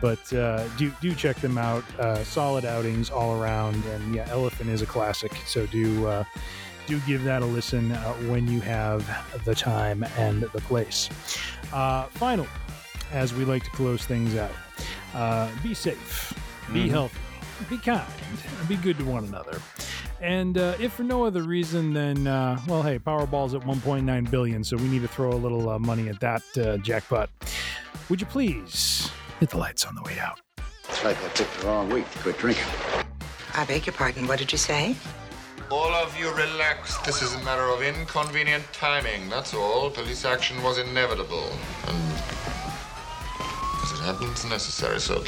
but uh, do do check them out. Uh, solid outings all around, and yeah, Elephant is a classic. So do. Do give that a listen uh, when you have the time and the place. Uh, finally, as we like to close things out, uh, be safe, be Mhm. healthy, be kind, be good to one another. And uh, if for no other reason than, uh, well, hey, Powerball's at 1.9 billion, so we need to throw a little uh, money at that uh, jackpot. Would you please hit the lights on the way out? It's like I picked the wrong week to quit drinking. I beg your pardon, what did you say? All of you relax. This is a matter of inconvenient timing. That's all. Police action was inevitable. And as it happens, necessary. So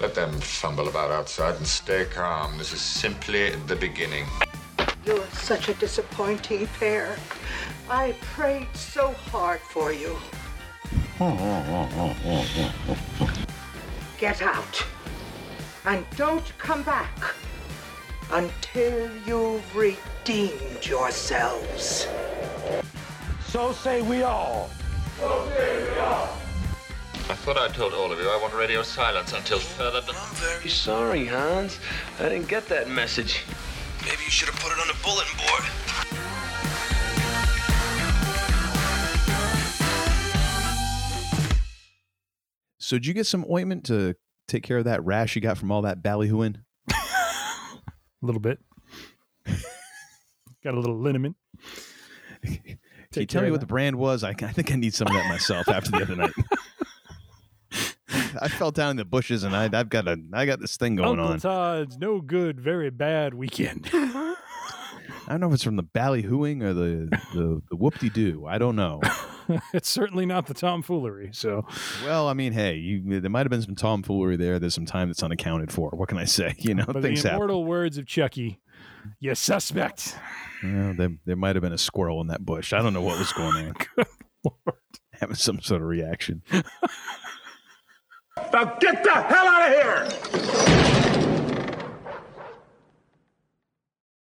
let them fumble about outside and stay calm. This is simply the beginning. You're such a disappointing pair. I prayed so hard for you. Get out. And don't come back until you've redeemed yourselves. So say we all. So say we all. I thought I told all of you I want radio silence until further. I'm very sorry, Hans. I didn't get that message. Maybe you should have put it on the bulletin board. So did you get some ointment to take care of that rash you got from all that ballyhooing? A little bit. Got a little liniment. Can you tell me what the brand was? I, I think I need some of that myself after the other night. I fell down in the bushes and I, I've got a I got this thing going Uncle on. Todd's no good, very bad weekend. I don't know if it's from the ballyhooing or the the, the whoop de doo. I don't know. it's certainly not the tomfoolery. So, well, I mean, hey, you, there might have been some tomfoolery there. There's some time that's unaccounted for. What can I say? You know, but things the immortal happen. words of Chucky, you suspect. Yeah, there, there might have been a squirrel in that bush. I don't know what was going on. Having some sort of reaction. now get the hell out of here!